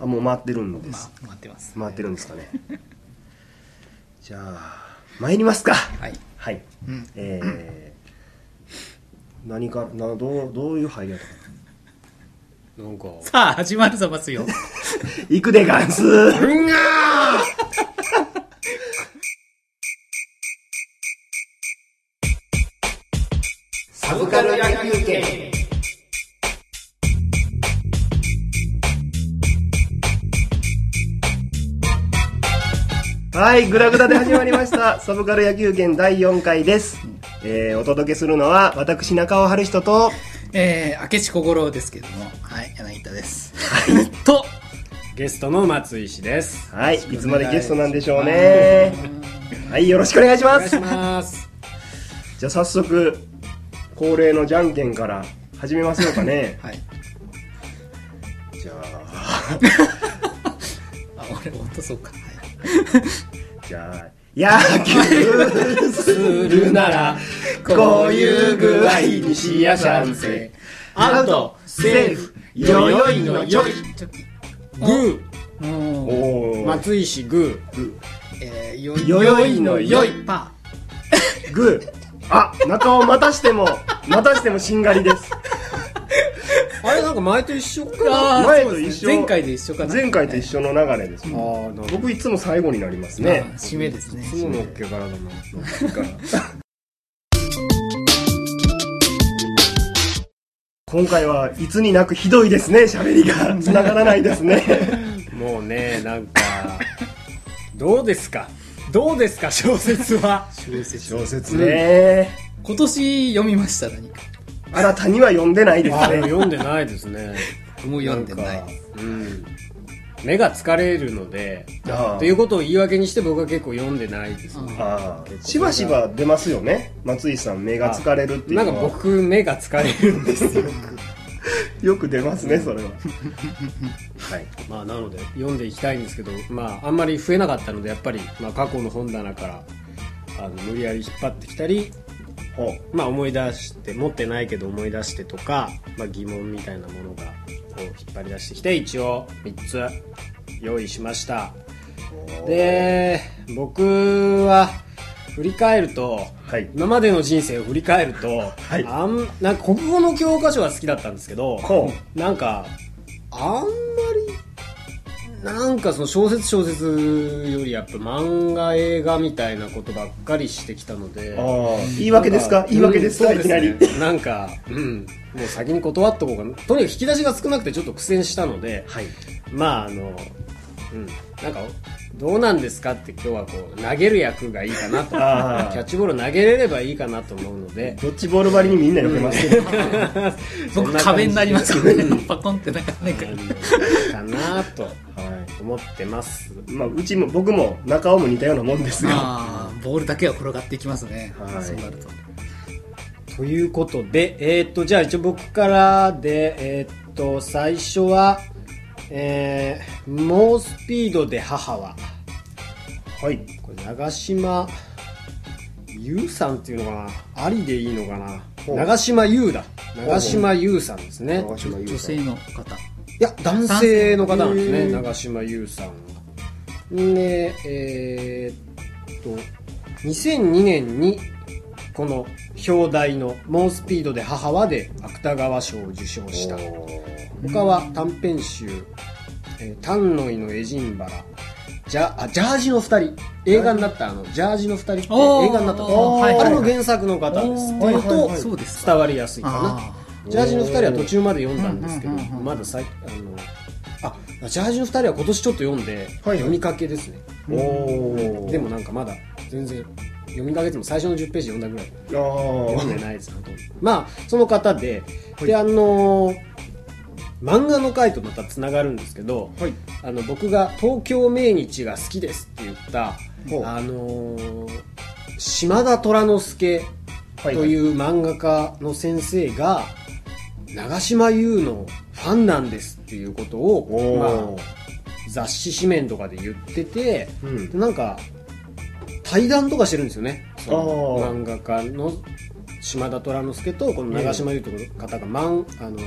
あもう回ってるんでます。あ待ってます回ってるんですかね。じゃあ参りますか。はい。はい。うん。えー、何かなどうどういう入りやったかなんか。さあ始まるぞますよ。行くでガンス。うんがサはい、グラグダで始まりました。サブカル野球券第4回です。えー、お届けするのは、私、中尾春人と、えー、明智小五郎ですけども。はい柳田です。とゲストの松井氏です。はい、いつまでゲストなんでしょうね。はい、よろしくお願いします。お願いし。ます。じゃあ早速、恒例のじゃんけんから始めましょうかね。はい。じゃあ、あ俺落とそうか。はいじゃあ、野球するなら、こういう具合にしやしゃんせ。アウト、セーフ、よよいのよい。グー松井氏グえー、よよよいのよい。パグー。あ、中尾またしても、またしてもしんがりです。ーあれなんか前と一緒か前と一緒。ね前回で一緒かな。前回と一緒の流れです。ああなるほど。僕いつも最後になりますね。ね。締めですね。いつものっけからだな 今回はいつになくひどいですね、喋りが。繋がらないですね。もうねなんかどうですか？どうですか？小説は。小説小説ね。今年読みました何か？新たには読んでないですあね。読んでないですね。もう読んでない。うん。目が疲れるのであということを言い訳にして僕は結構読んでないですね。ああしばしば出ますよね。松井さん目が疲れるっていうなんか僕目が疲れるんですよ。よく出ますねそれは。はい。まあなので読んでいきたいんですけどまああんまり増えなかったのでやっぱり、まあ、過去の本棚からあの無理やり引っ張ってきたりほまあ思い出して持ってないけど思い出してとか、まあ、疑問みたいなものがこう引っ張り出してきて一応3つ用意しました。で僕は振り返るとはい。今までの人生を振り返ると、はい。あんなんか国語の教科書は好きだったんですけどほなんかあんまりなんかその小説小説よりやっぱ漫画映画みたいなことばっかりしてきたので言い訳ですか？言い訳ですか、うんいきなり。なんか、うん、もう先に断っとこうかな。とにかく引き出しが少なくてちょっと苦戦したのではい。まああのうんなんかどうなんですかって今日はこう投げる役がいいかなと。キャッチボール投げれればいいかなと思うので。ドッジボール張りにみんな避けますけど、僕壁になりますけどね。パコンってなんかね。あのかなとはい思ってます。まあ、うちも僕も中尾も似たようなもんですがボールだけは転がっていきますね、はい。そうなると。ということで、えーっと、じゃあ一応僕からで、えーっと、最初は、えー、猛スピードで母は、はい。これ長島優さんっていうのかな？ありでいいのかな？長島優だ。長島優さんですね。長島優さん。女性の方。いや男性の方なんですね。長島優さん。はでえーっと2002年にこの表題の「猛スピードで母は」で芥川賞を受賞した他は短編集「えー丹野井のエジンバラ」ジャあジャージの二人。映画になったあのジャージの二人って映画になったあれの原作の方です。っていうはいはいはいと伝わりやすいかな。あジャージの二人は途中まで読んだんですけど、まださいあのあジャージの二人は今年ちょっと読んで、はい読みかけですね。でもなんかまだ全然読みかけても最初の10ページ読んだぐらい。あ読んでないですまあその方で、であのー漫画の回とまたつながるんですけど、はい。あの僕が「東京命日が好きです」って言った、あのー島田虎之助はいという漫画家の先生が長島優のファンなんですっていうことを、おまおあ、雑誌紙面とかで言ってて、うん。でなんか対談とかしてるんですよね。漫画家の島田虎之助とこの長島優という方が、まんあの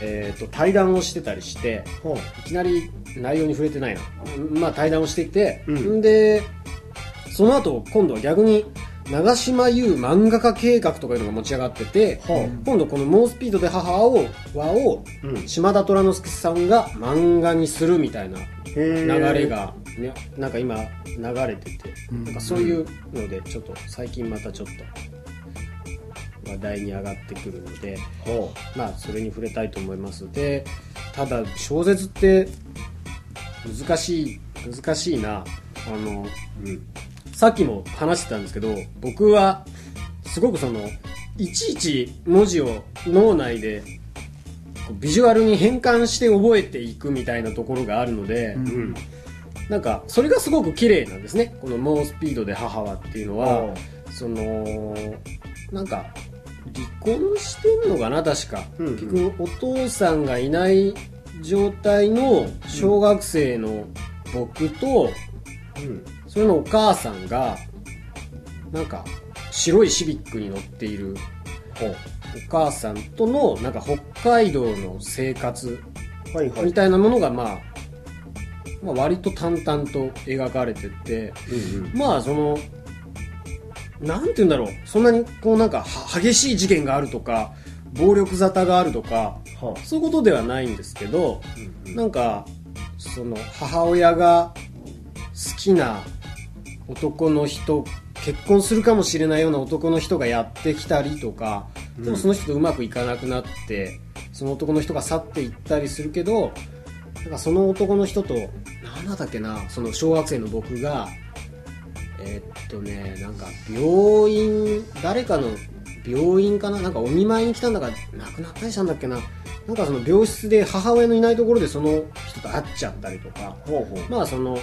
えー、と対談をしてたりしていきなり内容に触れてないな。まあ対談をしていて、うん。んで、その後今度は逆に長島優漫画家計画とかいうのが持ち上がってて、は今度この猛スピードで母を輪をうん。島田虎之介さんが漫画にするみたいな流流れが、ね、なんか今流れてて、うん。なんかそういうのでちょっと最近またちょっと話題に上がってくるのでほまあそれに触れたいと思います。でただ小説って難しい難しいな。あのううん。さっきも話してたんですけど僕はすごくそのいちいち文字を脳内でビジュアルに変換して覚えていくみたいなところがあるので、うん。うんなんかそれがすごく綺麗なんですね。この「猛スピードで母は」っていうのはそのなんか離婚してんのかな確か、うんうん。結局お父さんがいない状態の小学生の僕と、うん。それのお母さんがなんか白いシビックに乗っているお母さんとのなんか北海道の生活みたいなものが、まあ、まあ割と淡々と描かれててうんうん。まあそのなんて言うんだろう。そんなにこうなんかは激しい事件があるとか暴力沙汰があるとかはそういうことではないんですけどうんなんかその母親が好きな男の人結婚するかもしれないような男の人がやってきたりとかでもその人とうまくいかなくなってその男の人が去っていったりするけどなんかその男の人と何だっけなその小学生の僕がえーっとねなんか病院誰かの病院かな？なんかお見舞いに来たんだか亡くなったりしたんだっけな？なんかその病室で母親のいないところでその人と会っちゃったりとか。まあその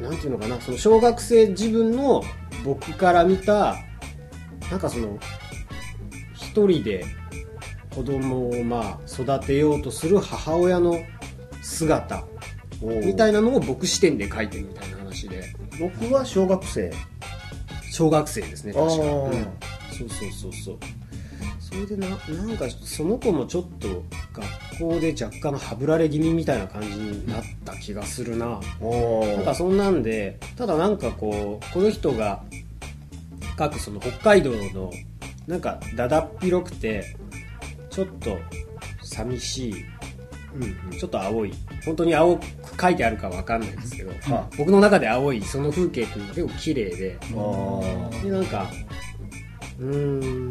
なんていうのかな？その小学生自分の僕から見たなんかその一人で子供をまあ育てようとする母親の姿みたいいなのを僕視点で書いてるみたいな話で僕は小学生。小学生ですね確か、うん。そうそうそうそう。それでななんかその子もちょっと学校で若干はぶられ気味みたいな感じになった気がするな、おなんかそんなんでただなんかこうこの人が書くその北海道のなんかだだっ広くてちょっと寂しい。うん。ちょっと青い。本当に青く書いてあるかわかんないですけど、は僕の中で青いその風景っていうのが結構綺麗であでなんかうーん。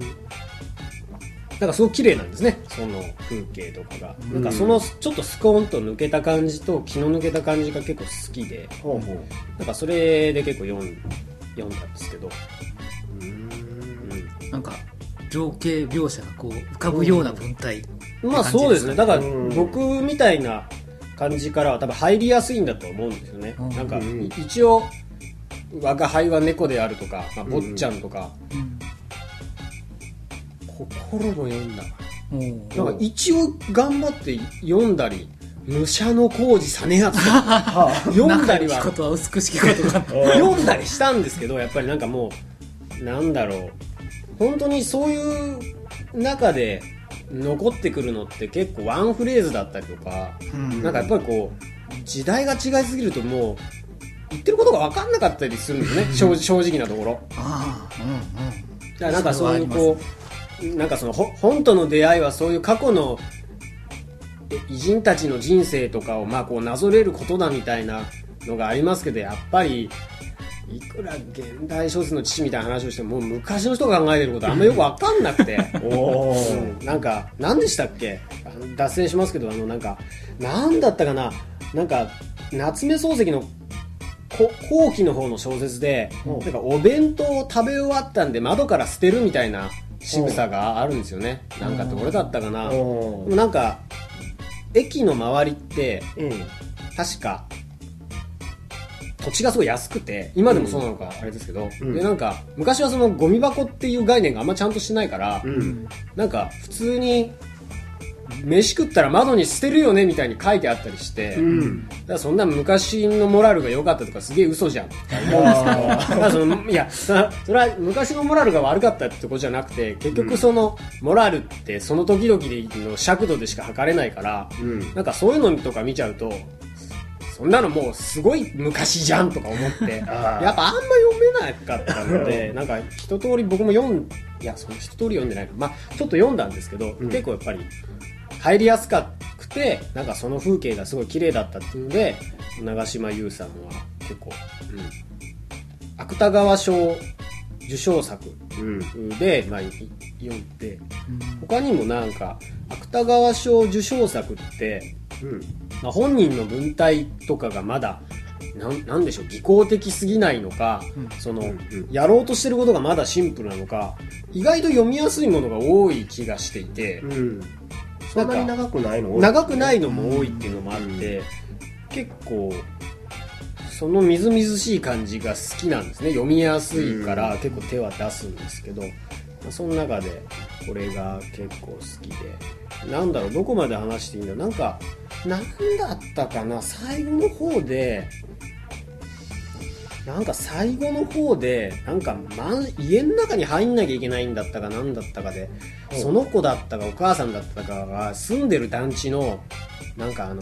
なんかすごく綺麗なんですね。その風景とかが、うん。なんかそのちょっとスコーンと抜けた感じと気の抜けた感じが結構好きでほうほう。なんかそれで結構読ん読んだんですけど、なんか情景描写がこう浮かぶような文体うん。まあそうですね。だからうん。僕みたいな感じからは多分入りやすいんだと思うんですよね、うん。なんかうん。一応我が輩は猫であるとか、まあ、坊ちゃんとか、うん。心も読んだおなんか一応頑張って読んだり武者の工事実篤とか。読んだりは。仲良きことは美しきことが 読んだりしたんですけどやっぱりなんかもうなんだろう。本当にそういう中で残ってくるのって結構ワンフレーズだったりとか、うん。なんかやっぱりこう時代が違いすぎるともう言ってることが分かんなかったりするんですね正正直なところ。ああうんうん。だからなんかそういうこうなんかそのほ本との出会いはそういう過去のえ偉人たちの人生とかをまあこうなぞれることだみたいなのがありますけどやっぱりいくら現代小説の父みたいな話をしてももう昔の人が考えてることあんまよく分かんなくて。おおうん。なんか何でしたっけ？脱線しますけどあのなんか何だったかな？なんか夏目漱石のこ後期の方の小説でうん。なんかお弁当を食べ終わったんで窓から捨てるみたいな仕草があるんですよね。なんかどれだったかな？なんか駅の周りってうん。確か土地がすごい安くて今でもそうなのかあれですけど、うん。でなんか昔はそのゴミ箱っていう概念があんまちゃんとしてないから、うん。なんか普通に飯食ったら窓に捨てるよねみたいに書いてあったりして、うん。だからそんな昔のモラルが良かったとかすげえ嘘じゃん。とか思うんですけどそのいやそそれは昔のモラルが悪かったってことじゃなくて結局そのモラルってその時々の尺度でしか測れないから、うん。なんかそういうのとか見ちゃうとそんなのもうすごい昔じゃんとか思って。やっぱあんま読めなかったのでなんか一通り僕も読んいやその一通り読んでないのまあちょっと読んだんですけど、ん。結構やっぱり入りやすかくてなんかその風景がすごい綺麗だったっていうので長島優さんは結構、うん、芥川賞受賞作うん。で、まあ、い読んで他にもなんか芥川賞受賞作って、うん。まあ、本人の文体とかがまだなんなんでしょう技巧的すぎないのか、その、ん。やろうとしてることがまだシンプルなのか意外と読みやすいものが多い気がしていて、うん。そんなに長くないの？長くないのも多いっていうのもあって、結構そのみずみずしい感じが好きなんですね。読みやすいから結構手は出すんですけど、まあその中でこれが結構好きでなんだろうどこまで話していいんだなんか何だったかな。最後の方でなんか最後の方でなんか、ま、家の中に入んなきゃいけないんだったか何だったかでその子だったかお母さんだったかが住んでる団地のなんかあの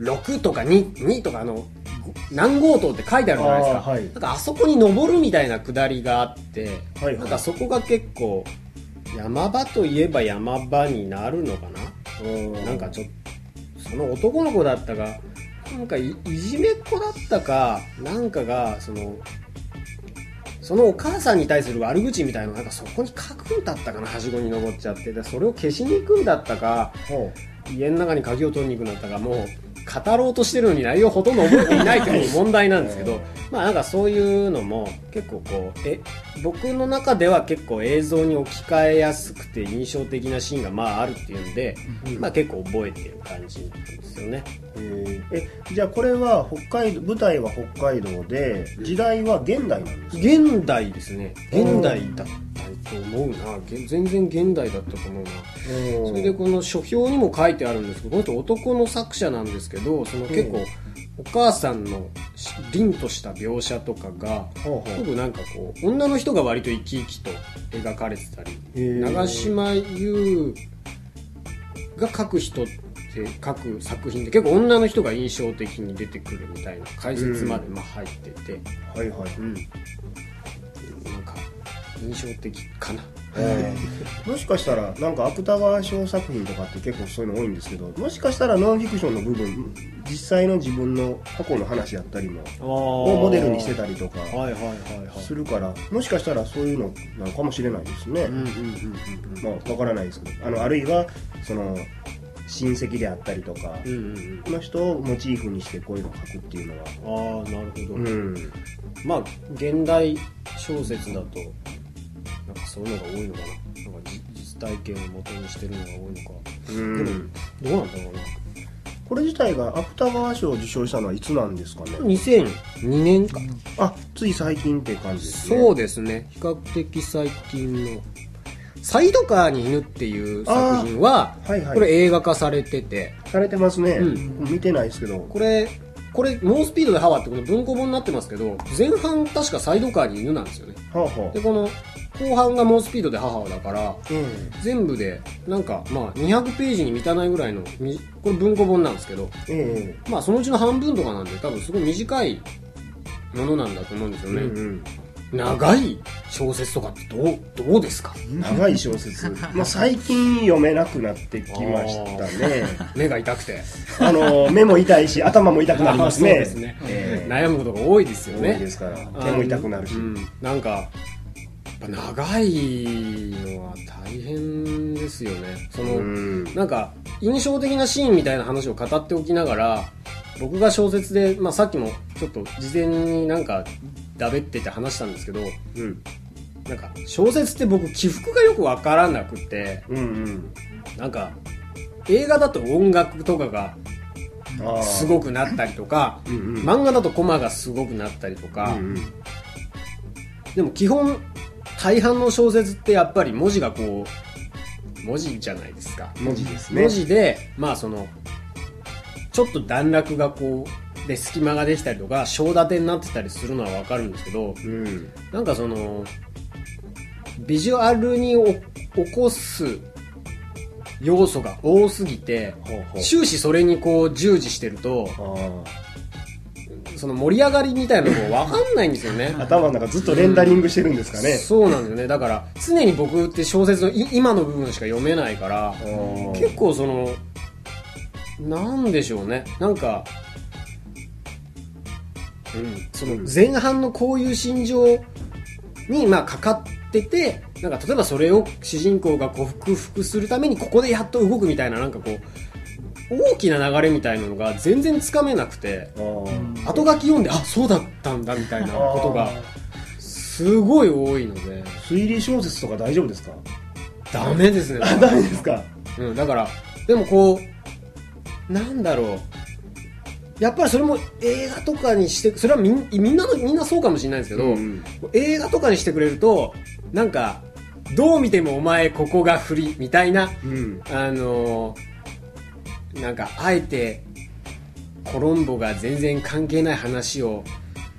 6とか 2, 2とかあの何号棟って書いてあるじゃないですか。はい。なんかあそこに登るみたいなくだりがあって、はいはい。なんかそこが結構山場といえば山場になるのかな？うん。なんかちょっとその男の子だったがなんかいいじめっ子だったかなんかがそのそのお母さんに対する悪口みたいなのなんかそこに書くんだったかなはしごに登っちゃって。でそれを消しに行くんだったかほ家の中に鍵を取りに行くんだったかもう語ろうとしてるのに内容ほとんど覚えていないという問題なんですけどまあなんかそういうのも結構こうえ僕の中では結構映像に置き換えやすくて印象的なシーンがまああるっていうんで、まあ結構覚えてる感じですよね。えーえじゃあこれは北海道舞台は北海道で時代は現代なんですか？現代ですね。現代だったと思うな。げ全然現代だったと思うな。それでこの書評にも書いてあるんですけどこの人男の作者なんですけどその結構お母さんのし凛とした描写とかがすごくなんかこう女の人が割と生き生きと描かれてたり長島優が書く人って書く作品で結構女の人が印象的に出てくるみたいな解説までまあ入ってて、はいはい。うん、なんか印象的かな。もしかしたらなんか芥川賞作品とかって結構そういうの多いんですけどもしかしたらノンフィクションの部分実際の自分の過去の話やったりもをモデルにしてたりとかするからもしかしたらそういうのなのかもしれないですね、うんうんうんうんまあわからないですけど。あのあるいはその親戚であったりとか、うんうんこの人をモチーフにしてこういうのを書くっていうのは。うんああなるほど、うん。まあ現代小説だとなんかそういうのが多いのかな。なんかじ実体験を元にしてるのが多いのか。うん。でもどうなんだろうな。これ自体が芥川賞を受賞したのはいつなんですかね？2002年か。な、あつい最近って感じですね。そうですね。比較的最近の「サイドカーに犬」っていう作品はあーはいはい。これ映画化されてて。されてますね、う見てないですけど。これこれ猛スピードでハワーってこの文庫本になってますけど前半確かサイドカーに犬なんですよね。はあはでこの後半が猛スピードで母だからあうん。全部でなんかまあ200ページに満たないぐらいのみこれ文庫本なんですけどえまあそのうちの半分とかなんで多分すごい短いものなんだと思うんですよね、えうん。長い小説とかってどうどうですか？うん、長い小説。まあ最近読めなくなってきましたね。目が痛くて。あの目も痛いし頭も痛くなりますね。あそうですね、ええ。悩むことが多いですよね。多いですから。手も痛くなるし、うん。なんかぱ長いのは大変ですよね。その、うん。なんか印象的なシーンみたいな話を語っておきながら僕が小説で、まあ、さっきもちょっと事前になんかだべってて話したんですけどうん。なんか小説って僕起伏がよくわからなくてうんうん。なんか映画だと音楽とかがすごくなったりとか、うんうん。漫画だとコマがすごくなったりとか、うんうん。でも基本大半の小説ってやっぱり文字がこう文字じゃないですか。文字ですね。文字で、まあその、ちょっと段落がこう、で隙間ができたりとか、章立てになってたりするのはわかるんですけど、うん。なんかその、ビジュアルにお起こす要素が多すぎて、終始それにこう従事してると、その盛り上がりみたいなのが分かんないんですよねあ。頭の中ずっとレンダリングしてるんですかね。そうなんですよね。だから、常に僕って小説のい今の部分しか読めないから、結構その、なんでしょうね。なんか、うん、その前半のこういう心情に、まあ、かかってて、なんか例えばそれを主人公が克服するためにここでやっと動くみたいな、なんかこう、大きな流れみたいなのが全然つかめなくて、後書き読んで、あ、そうだったんだみたいなことが、すごい多いので、推理小説とか大丈夫ですか？ダメですね。あ、ダメですか？うん、だから、でもこう、なんだろう。やっぱりそれも映画とかにして、それはみんみんなの、みんなそうかもしれないですけど、うん映画とかにしてくれると、なんか、どう見てもお前ここが振り、みたいな、うん。あのーなんか、あえて、コロンボが全然関係ない話を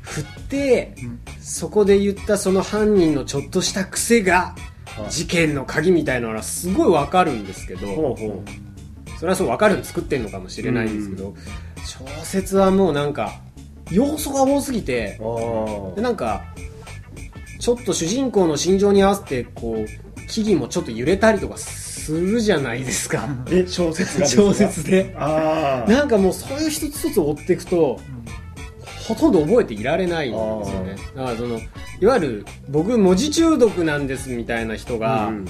振って、そこで言ったその犯人のちょっとした癖が、はい。事件の鍵みたいなのはすごいわかるんですけど、ほうほそれはそう分かるように作ってるのかもしれないんですけど、小説はもうなんか要素が多すぎてでなんかちょっと主人公の心情に合わせてこう木々もちょっと揺れたりとかするじゃないですか。あ。え、小説が小説で。ああ。なんかもうそういう一つ一つ追っていくと、ほとんど覚えていられないんですよね。だからそのいわゆる僕文字中毒なんですみたいな人が、うん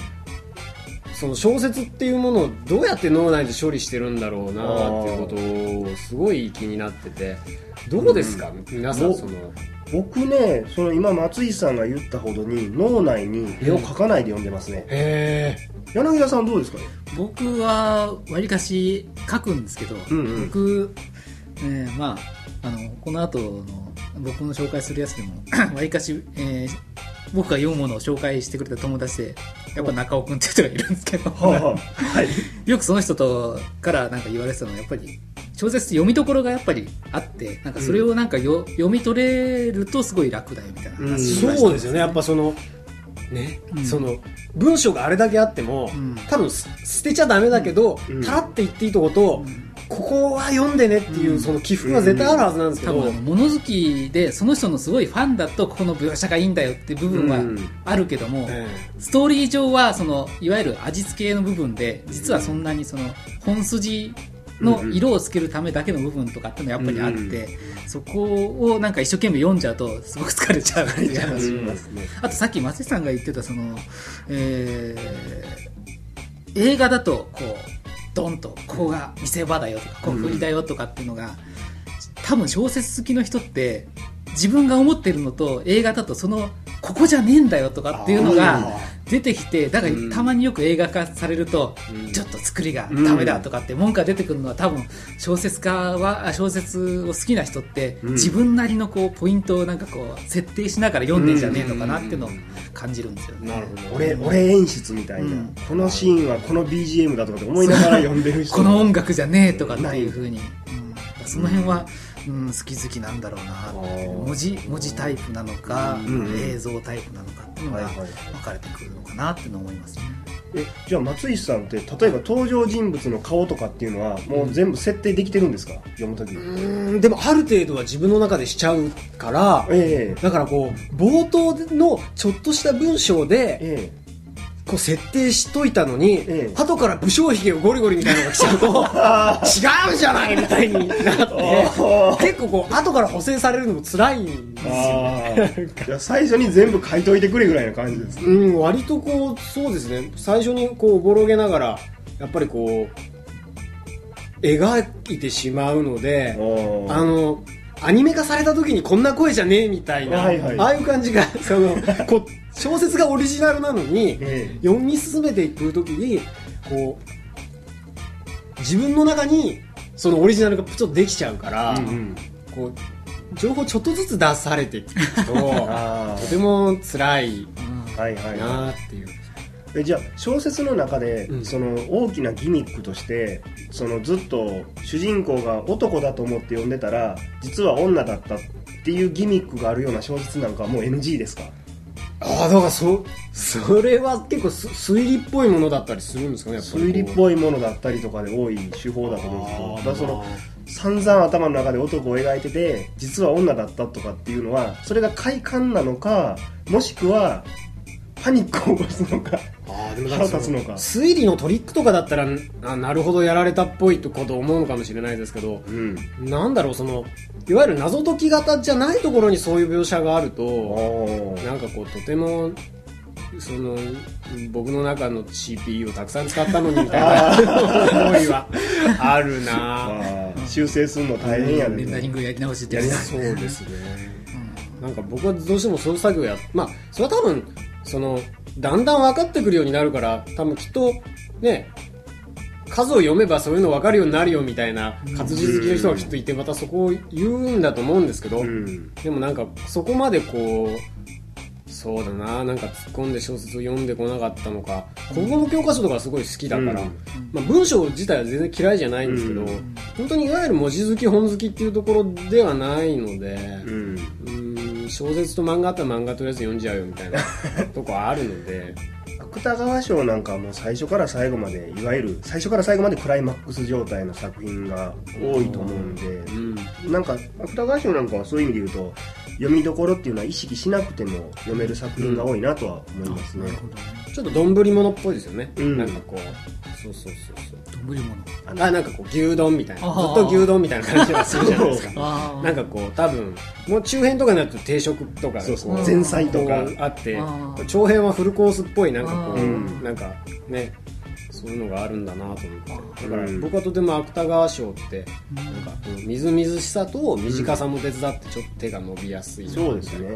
その小説っていうものをどうやって脳内で処理してるんだろうなっていうことをすごい気になってて。どうですか、皆さんぼその僕ね、その今松井さんが言ったほどに脳内に絵を描かないで読んでますね。へ柳田さんどうですか？僕はわりかし書くんですけど、うんうん僕、えーまああのこの後の僕の紹介するやつでも わりかし、えー僕が読むものを紹介してくれた友達でやっぱ中尾君っていう人がいるんですけど、はいはい。はい。よくその人とからなんか言われてたのはやっぱり小説って読みどころがやっぱりあってなんかそれをなんかよ、読み取れるとすごい楽だよみたいな話をえしましたそうですよね。やっぱそのね、うん。その文章があれだけあっても、うん。多分す捨てちゃダメだけど、うん。たらって言っていいとこと、ここは読んでねっていう、うん。その起伏が絶対あるはずなんですけど、多分物好きでその人のすごいファンだとここの描写がいいんだよって部分はうん。あるけども、え。ストーリー上はそのいわゆる味付けの部分で実はそんなにその本筋の色をつけるためだけの部分とかっていうのはやっぱりあって、そこをなんか一生懸命読んじゃうとすごく疲れちゃうっていう話うんますね。あとさっき松井さんが言ってたその、えー映画だとこうドンとここが見せ場だよとかこう振りだよとかっていうのが、多分小説好きの人って自分が思ってるのと映画だとそのここじゃねえんだよとかっていうのが出てきてだからたまによく映画化されると、ちょっと作りがダメだとかって文句が出てくるのは多分小説家はあ小説を好きな人って自分なりのこうポイントをなんかこう設定しながら読んでんじゃねえのかなっていうのを感じるんですよね。なるほど。俺、俺演出みたいな、うん。このシーンはこの BGM だとかって思いながら読んでる人。この音楽じゃねえとかっていうふうに、うん。その辺は、うん、好き好きなんだろうな。文字文字タイプなのか、うん映像タイプなのかっていうのが分かれてくるのかなっていうのを思いますね。えじゃあ松井さんって例えば登場人物の顔とかっていうのはもう全部設定できてるんですか？読むときに、うーんでもある程度は自分の中でしちゃうからええ。だからこう冒頭のちょっとした文章でえこう設定しといたのに、ええ。後から武将髭をゴリゴリみたいなのが来ちゃうと 違うじゃないみたいになって結構こう後から補正されるのも辛いんですよああじゃあ最初に全部書いといてくれぐらいの感じですね。うん、割とこう、そうですね、最初にこう、おぼろげながら、やっぱりこう、描いてしまうので、ああの、アニメ化された時にこんな声じゃねえみたいな、はいはい。ああいう感じが、その、こう、小説がオリジナルなのに、え読み進めていく時に、こう、自分の中に、そのオリジナルがちょっとできちゃうから、うんうん。こう、情報ちょっとずつ出されていくと、あとても辛いあはいはいはなってい。う。えじゃあ小説の中で、うん。その大きなギミックとしてそのずっと主人公が男だと思って読んでたら実は女だったっていうギミックがあるような小説なんかはもう NG ですか？ああだからそそれは結構す推理っぽいものだったりするんですかねやっぱり推理っぽいものだったりとかで多い手法だと思うんですけどだからその散々頭の中で男を描いてて実は女だったとかっていうのはそれが快感なのかもしくはパニックを起こすのかあーでも腹立つのか。推理のトリックとかだったらあなるほどやられたっぽいとこと思うのかもしれないですけどうん。なんだろうそのいわゆる謎解き型じゃないところにそういう描写があるとなんかこうとてもその僕の中の CPU をたくさん使ったのにみたいな思いはあるな。あー。修正するの大変やね。レンダリングやり直しってやり直そうですね。なんか僕はどうしてもそういう作業やまあそれは多分そのだんだん分かってくるようになるから多分きっとね数を読めばそういうの分かるようになるよみたいな活字好きの人がきっといてまたそこを言うんだと思うんですけど、うん。でもなんかそこまでこうそうだななんか突っ込んで小説を読んでこなかったのか国語の教科書とかすごい好きだから、うん。まあ、文章自体は全然嫌いじゃないんですけど、うん。本当にいわゆる文字好き本好きっていうところではないので、うん。うん小説と漫画あったら漫画とりあえず読んじゃうよみたいな とこあるので。芥川賞なんかはもう最初から最後までいわゆる最初から最後までクライマックス状態の作品が多いと思うんで。うん。なんか芥川賞なんかはそういう意味で言うと読みどころっていうのは意識しなくても読める作品が多いなとは思いますね、ちょっと丼物っぽいですよね、うん。なんかこうそうそうそうそう。丼物。あのあなんかこう牛丼みたいな。ずっと牛丼みたいな感じがするじゃないですか。あなんかこう多分もう中編とかになると定食とかそうそう。こ前菜とか。あって長編はフルコースっぽいなんかこう、うん。なんかねそういうのがあるんだなと思ってだからうん僕はとても芥川賞ってなんかうんみずみずしさと短さも手伝ってちょっと手が伸びやすいなそうですね。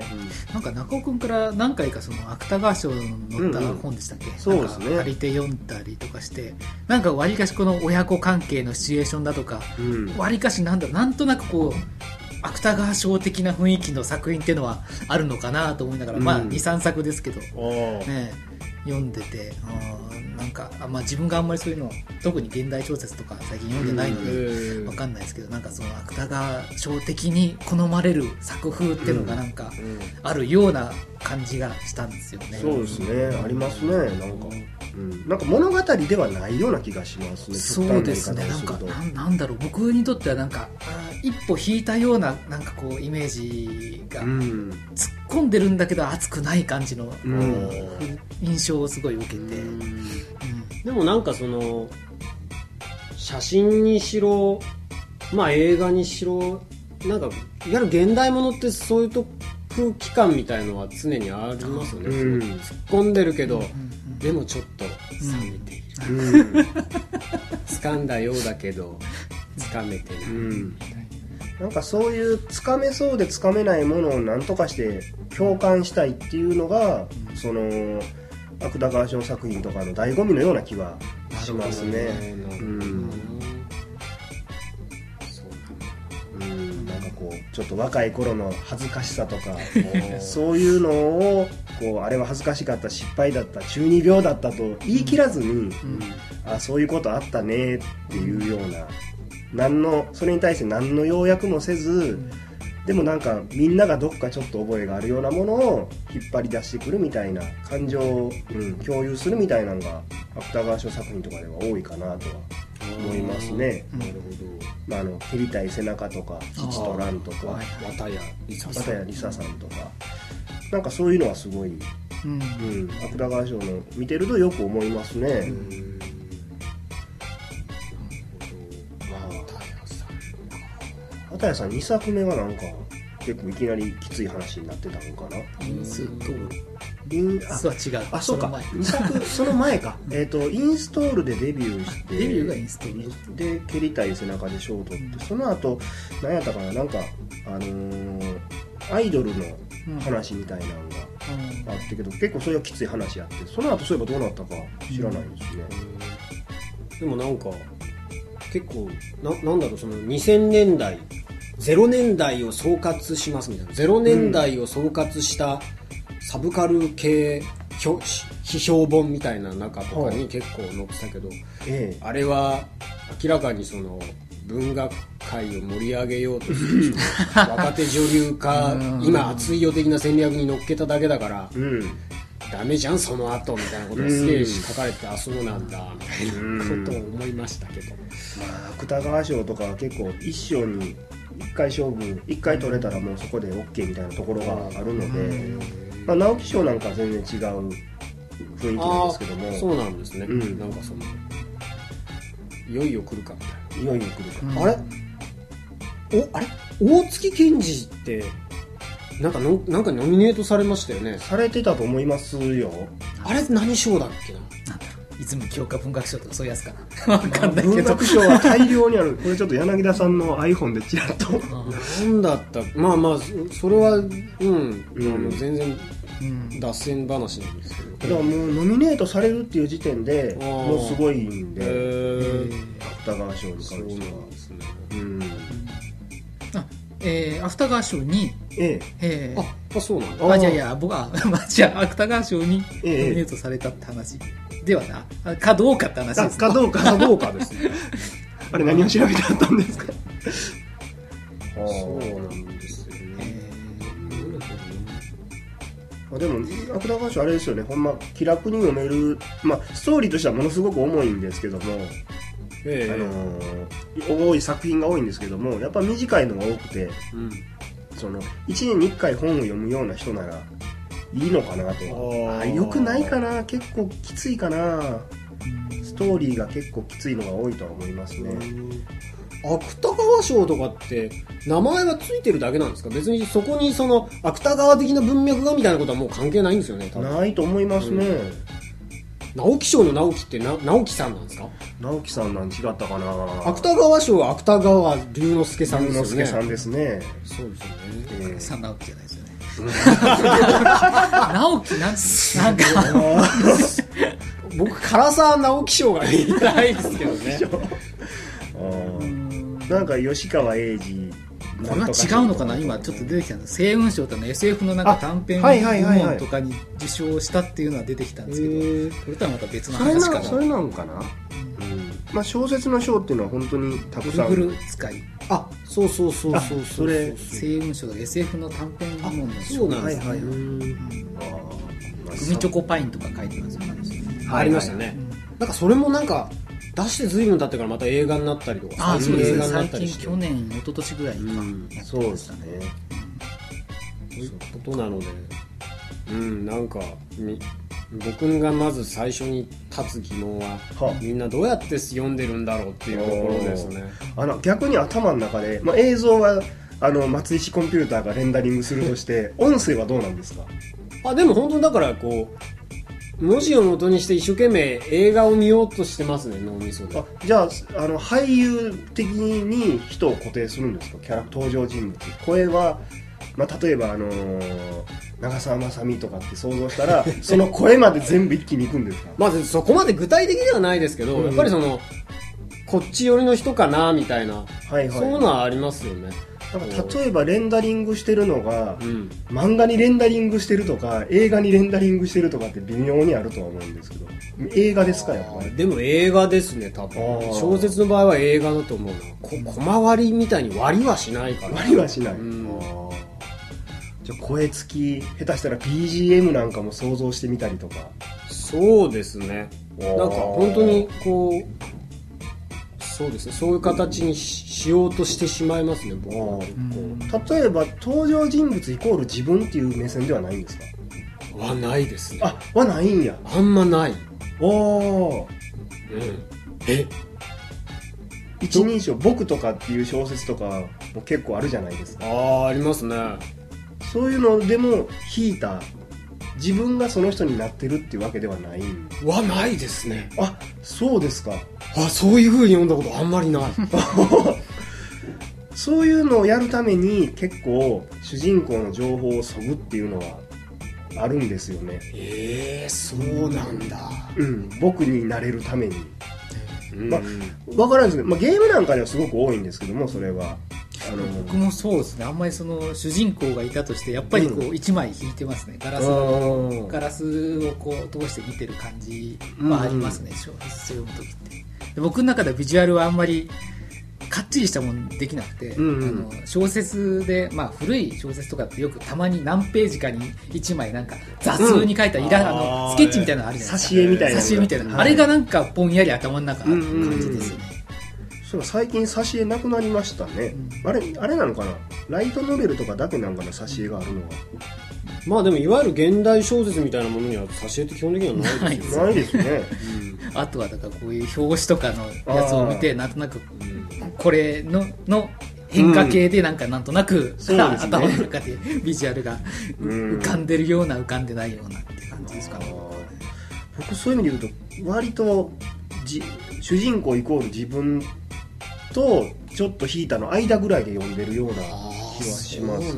なんか中尾君から何回かその芥川賞の載った本でしたっけ、そうですね。借りて読んだりとかしてなんかわりかしこの親子関係のシチュエーションだとかうん。わりかしなんだなんとなくこう芥川賞的な雰囲気の作品っていうのはあるのかなと思いながら、まあうん。23作ですけど、ね、読んでてなんかあ、まあ、自分があんまりそういうの特に現代小説とか最近読んでないのうで、んわかんないですけどなんかその芥川賞的に好まれる作風っていうのがなんかあるような感じがしたんですよね。そうですね。ありますねなんか、うん、なんか物語ではないような気がしますねそうですね。なんかなんなんだろう。僕にとってはなんか一歩引いたようななんかこうイメージが突っ込んでるんだけど熱くない感じの、うん。印象をすごい受けて、うんでもなんかその写真にしろまあ映画にしろなんかいわゆる現代ものってそういうと空気感みたいのは常にありますよね、うん。突っ込んでるけど、うん。でもちょっと冷めている、うん。掴んだようだけど掴めてない、うん。なんかそういうつかめそうでつかめないものを何とかして共感したいっていうのが、その芥川賞作品とかの醍醐味のような気はしますね。うん。そう。うん。なんかこうちょっと若い頃の恥ずかしさとかそういうのをこうあれは恥ずかしかった失敗だった中二病だったと言い切らずに、あそういうことあったねっていうような何のそれに対して何の要約もせず、でもなんかみんながどっかちょっと覚えがあるようなものを引っ張り出してくるみたいな感情を、うん。共有するみたいなのが芥川賞作品とかでは多いかなとは思いますね。なるまあ、あの蹴りたい背中とか父と蘭とかほど綿谷りささんとかなんかそういうのはすごい、うん。うん、芥川賞の見てるとよく思いますね。うん片谷さん2作目はなんか結構いきなりきつい話になってたのかな？インストールインあスは違う。あそうか。の前。二作その前か。えっとインストールでデビューしてデビューがインストール。で蹴りたい背中で賞を取ってその後何やったかな？なんかあのーアイドルの話みたいなのがあったけど、結構それはきつい話やって。その後そういえばどうなったか知らないですね、でもなんか結構ななんだろうその2000年代0年代を総括しますみたいな。0年代を総括したサブカル系表批評本みたいな中とかに結構載ってたけど、えあれは明らかにその文学界を盛り上げようとする 若手女流家今熱いよ的な戦略に乗っけただけだからえうんダメじゃんその後みたいなことがすげえ書かれててあそうなんだみたいなことを思いましたけど。まあ芥川賞とかは結構一生に一回勝負一回取れたらもうそこで OK みたいなところがあるので、まあ、直木賞なんかは全然違う雰囲気なんですけども。そうなんですね、うんなんかそのいよいよ来るかみたいな。いよいよ来るか、あれ？おあれ？大月健二ってなんかのなんかノミネートされましたよね。されてたと思いますよ。あれ何賞だっけな？なんだろう泉教科文学賞とかそういうやつかな。わかんないけど。文学賞は大量にある。これちょっと柳田さんの iPhone でちらっと。なんだった？まあまあそそれはうん、あの全然うん。脱線話なんですけど。だからもうノミネートされるっていう時点でもうすごいんでへ芥川賞に関してそうなんはですね。うん。あえー、芥川賞に、ええ。ーああそうなんだ。ああ、じゃあいや、僕は、まあ、じゃあ、芥川賞にノミええネートされたって話。ではな、あかどうかって話えあです。かどうかかどうかですね。あれ何を調べてあったんですか？そうなんですよえねあでも芥川賞あれですよね。ほんま気楽に読める。まあストーリーとしてはものすごく重いんですけども、ええ。あのー多い作品が多いんですけどもやっぱ短いのが多くてうんその1年に1回本を読むような人ならいいのかなと。あよくないかな？結構きついかな？ストーリーが結構きついのが多いとは思いますね、芥川賞とかって名前がついてるだけなんですか？別にそこにその芥川的な文脈がみたいなことはもう関係ないんですよね多分。ないと思いますね、直木賞の直木ってな直木さんなんですか？直樹さんなん違ったかな。芥川賞は芥川龍之介さん龍ですよね。之介さんですね、そうですよね。えー、さん直樹じゃないですよね。直樹なん、なんか、僕唐沢直木賞が言いたいですけどね。なんか吉川英治これは違うのかな？今ちょっと出てきたんです。星雲賞ってのは SF のなんか短編部門とかに受賞したっていうのは出てきたんですけど、それとはまた別の話かな。なそれなんかな、うん。まあ、小説の賞っていうのは本当にたくさん。ぐるぐる使い、あそうそうそうそうそうあそれ星雲賞とか SF の短編部門のそうなんですね、はいはいうん。あグミチョコパインとか書いてますよね。ありましたね、なんかそれもなんか出して随分経ってからまた映画になったりとかあ、そうですね。映画になっ最近、たりして。去年、一昨年ぐらいか。うんそうですね。そういうことなので。うんなんかみ僕がまず最初に立つ疑問ははみんなどうやって読んでるんだろうっていうところですね。あの逆に頭の中で、まあ、映像はあの松石コンピューターがレンダリングするとして音声はどうなんですか？あでも本当にだからこう文字を元にして一生懸命映画を見ようとしてますね脳みそで。あじゃああの俳優的に人を固定するんですか？キャラ登場人物。声は、まあ、例えば、あのー長澤まさみとかって想像したら その声まで全部一気にいくんですか？まずそこまで具体的ではないですけど、うんやっぱりそのこっち寄りの人かなみたいな、はいはい。そういうのはありますよねなんか例えばレンダリングしてるのがうん。漫画にレンダリングしてるとか映画にレンダリングしてるとかって微妙にあるとは思うんですけど。映画ですかやっぱり？でも映画ですね多分。小説の場合は映画だと思うなこ小回りみたいに割りはしないから。割りはしない、うん。じゃあ声付き下手したら BGM なんかも想像してみたりとか。そうですね。なんか本当にこうそうですね。そういう形にししようとしてしまいますね僕は。結構例えば登場人物イコール自分っていう目線ではないんですか？はないですね。あはないんや。あんまない、おおえ？一人称僕とかっていう小説とかも結構あるじゃないですか。ああありますね。そういうのでも引いた自分がその人になってるっていうわけではないん。はないですね。あそうですかあそういう風に読んだことあんまりない。そういうのをやるために結構主人公の情報をそぐっていうのはあるんですよね。ええそうなんだ。うん。僕になれるために。うん。ま分からないですけど、まあ、ゲームなんかではすごく多いんですけどもそれは。あの僕もそうですね。あんまりその主人公がいたとしてやっぱりこう一枚引いてますね。ガラスうんガラスをこう通して見てる感じはありますね、小説読む時って。で僕の中ではビジュアルはあんまりかっちりしたもんできなくて、うんうん。あの小説で、まあ、古い小説とかってよくたまに何ページかに1枚なんか雑に書いたイラ、うん。あのスケッチみたいなのあるじゃないですか。挿絵みたいな挿絵みたいな、はい。あれがなんかぼんやり頭の中ある感じですね、そう最近挿絵なくなりましたね、あれあれなのかな？ライトノベルとかだけなんかな挿絵があるのはまあでもいわゆる現代小説みたいなものには挿絵って基本的にはないですよ ないですね。あとはだからこういう表紙とかのやつを見てなんとなくこれのの変化系でなんかなんとなく、そうですね。頭の中でビジュアルがうん。浮かんでるような浮かんでないようなって感じですかね。僕そういう意味で言うと割とじ主人公イコール自分とちょっと引いたの間ぐらいで読んでるような気はします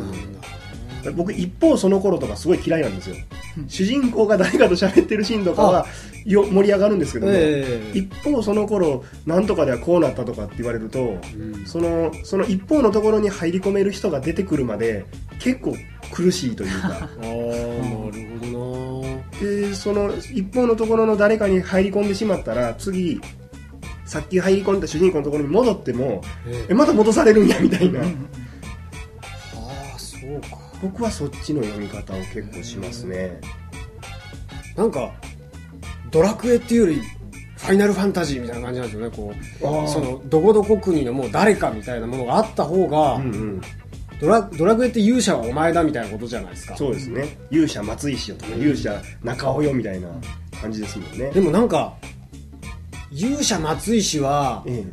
僕一方その頃とかすごい嫌いなんですよ。主人公が誰かと喋ってるシーンとかはよ盛り上がるんですけども、ええ。一方その頃なんとかではこうなったとかって言われると、うん。そのその一方のところに入り込める人が出てくるまで結構苦しいというか。ああなるほどな。でその一方のところの誰かに入り込んでしまったら次さっき入り込んだ主人公のところに戻ってもええ。また戻されるんやみたいな、ああそうか僕はそっちの読み方を結構しますね。なんかドラクエっていうよりファイナルファンタジーみたいな感じなんですよねこう。そのどこどこ国のもう誰かみたいなものがあった方が、うんうんドラドラクエって勇者はお前だみたいなことじゃないですか。そうですね。勇者松石よとか勇者中尾よみたいな感じですもんね。でもなんか勇者松石はえ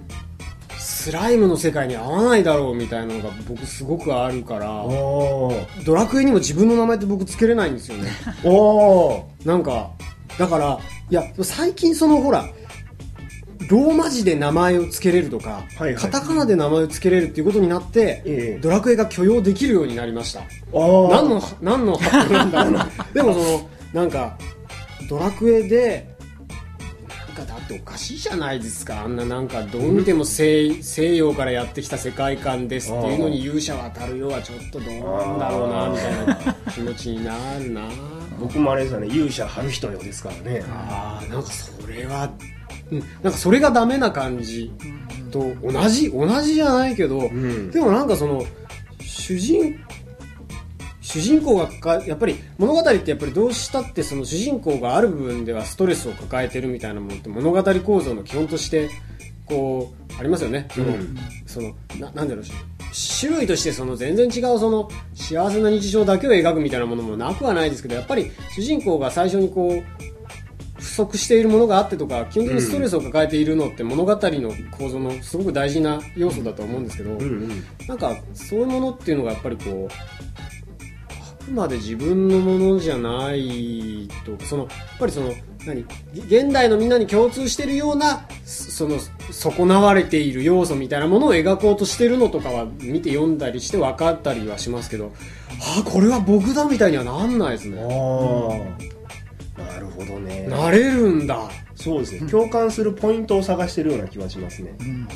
スライムの世界に合わないだろうみたいなのが僕すごくあるからドラクエにも自分の名前って僕つけれないんですよね。おー。なんかだからいや最近そのほらローマ字で名前を付けれるとか、はいはい。カタカナで名前を付けれるっていうことになって、ええ。ドラクエが許容できるようになりました。何の何の発表なんだろう。な でもそのなんかドラクエでっておかしいじゃないですか。あんななんかどう見ても西西洋からやってきた世界観ですっていうのに勇者は当たるようはちょっとどうなんだろうなみたいな気持ちになるな。僕もあれですよね勇者張る人よですからね。ああなんかそれはうんなんかそれがダメな感じと同じ同じじゃないけど、ん。でもなんかその主人主人公がかやっぱり物語ってやっぱりどうしたってその主人公がある部分ではストレスを抱えてるみたいなものって物語構造の基本としてこうありますよね。その,、うん。そのななんだろう種類としてその全然違うその幸せな日常だけを描くみたいなものもなくはないですけどやっぱり主人公が最初にこう不足しているものがあってとか基本的にストレスを抱えているのって物語の構造のすごく大事な要素だと思うんですけど、うんうんなんかそういうものっていうのがやっぱりこうあくまで自分のものじゃないとそのやっぱりその何現代のみんなに共通しているようなその損なわれている要素みたいなものを描こうとしてるのとかは見て読んだりして分かったりはしますけどあこれは僕だみたいにはなんないですあねあなるほどね。なれるんだそうですね。共感するポイントを探してるような気はしますね。うん。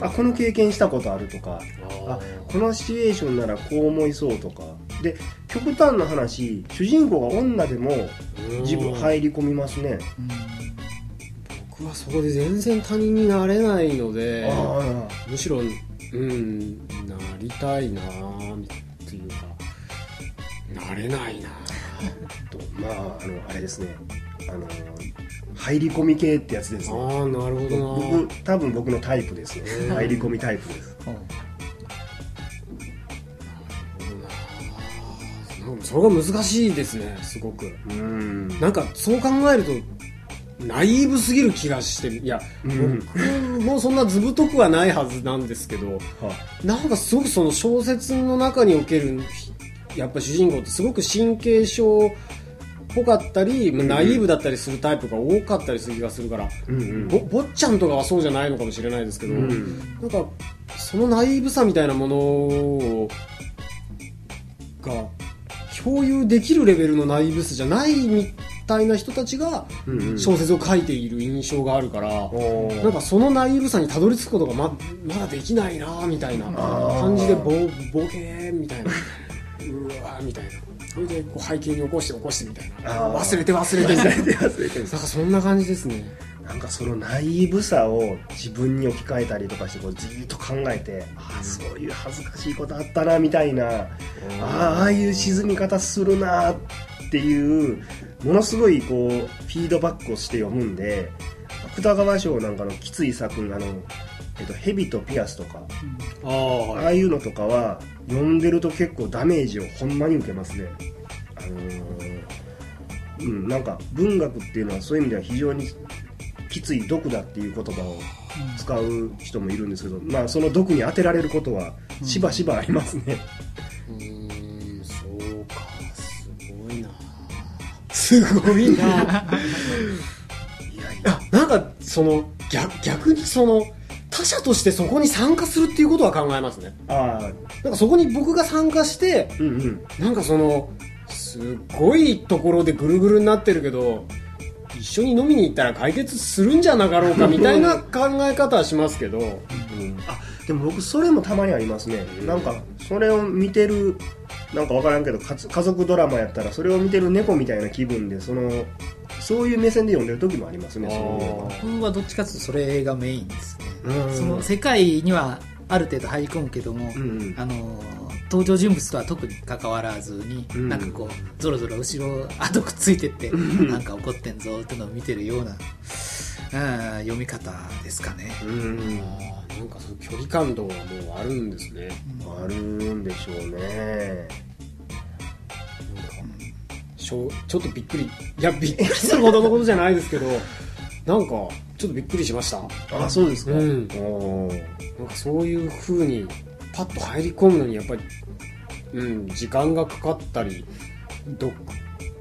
あこの経験したことあるとか。あこのシチュエーションならこう思いそうとか。で極端な話主人公が女でも自分入り込みますね。僕はそこで全然他人になれないのであむしろうんなりたいなっていうかなれないなあと。まああのあれですねあの入り込み系ってやつですね。ああなるほどな。僕多分僕のタイプですね。入り込みタイプです。なんかそれが難しいですねすごく。うん。なんかそう考えるとナイーブすぎる気がしていや、うん。僕もそんな図太くはないはずなんですけどはなんかすごくその小説の中におけるやっぱ主人公ってすごく神経症っぽかったり、まあナイーブだったりするタイプが多かったりする気がするから、うんうん。ぼ坊ちゃんとかはそうじゃないのかもしれないですけど、うん。なんかそのナイーブさみたいなものをが共有できるレベルのナイーブさじゃないみ態な人たちがうんうん。小説を書いている印象があるから、おー。なんかそのナイールさにたどり着くことがままだできないなみたいな感じでボボケーみたいな。うわーみたいなそれでこう背景に起こして起こしてみたいな。忘れて忘れてみたいな。忘れて忘れて。なんかそんな感じですね。なんかそのナイーブさを自分に置き換えたりとかしてこうじーっと考えてああそういう恥ずかしいことあったなみたいな。ああああいう沈み方するなっていうものすごいこうフィードバックをして読むんで芥川賞なんかのきつい作品あの、えっと、ヘビとピアスとか。ああああいうのとかは読んでると結構ダメージをほんまに受けますね。あのーうんなんか文学っていうのはそういう意味では非常にきつい毒だっていう言葉を使う人もいるんですけど、まあその毒に当てられることはしばしばありますね、うーんそうかすごいな。すごいな。いやいやあなんかその逆逆にその他者としてそこに参加するっていうことは考えますね。ああなんかそこに僕が参加してうんうん。なんかそのすごいところでぐるぐるになってるけど一緒に飲みに行ったら解決するんじゃなかろうかみたいな考え方はしますけど。うん。あでも僕それもたまにありますね、なんかそれを見てるなんか分からんけど家族ドラマやったらそれを見てる猫みたいな気分でそのそういう目線で読んでる時もありますねそ僕はどっちかというとそれがメインですね。うん。その世界にはある程度入り込むけども、うん。うんあの登場人物とは特に関わらずに、うん。なんかこうゾロゾロ後ろ後くっついてって、ん。なんか怒ってんぞってのを見てるような、うん、読み方ですかね、うん。なんかその距離感度はもうあるんですね。あるんでしょうね。しょうちょっとびっくり。いやびっくりするほどのことじゃないですけどなんかちょっとびっくりしました？あそうですか、うん。なんかそういう風にパッと入り込むのにやっぱり、うん、時間がかかったり読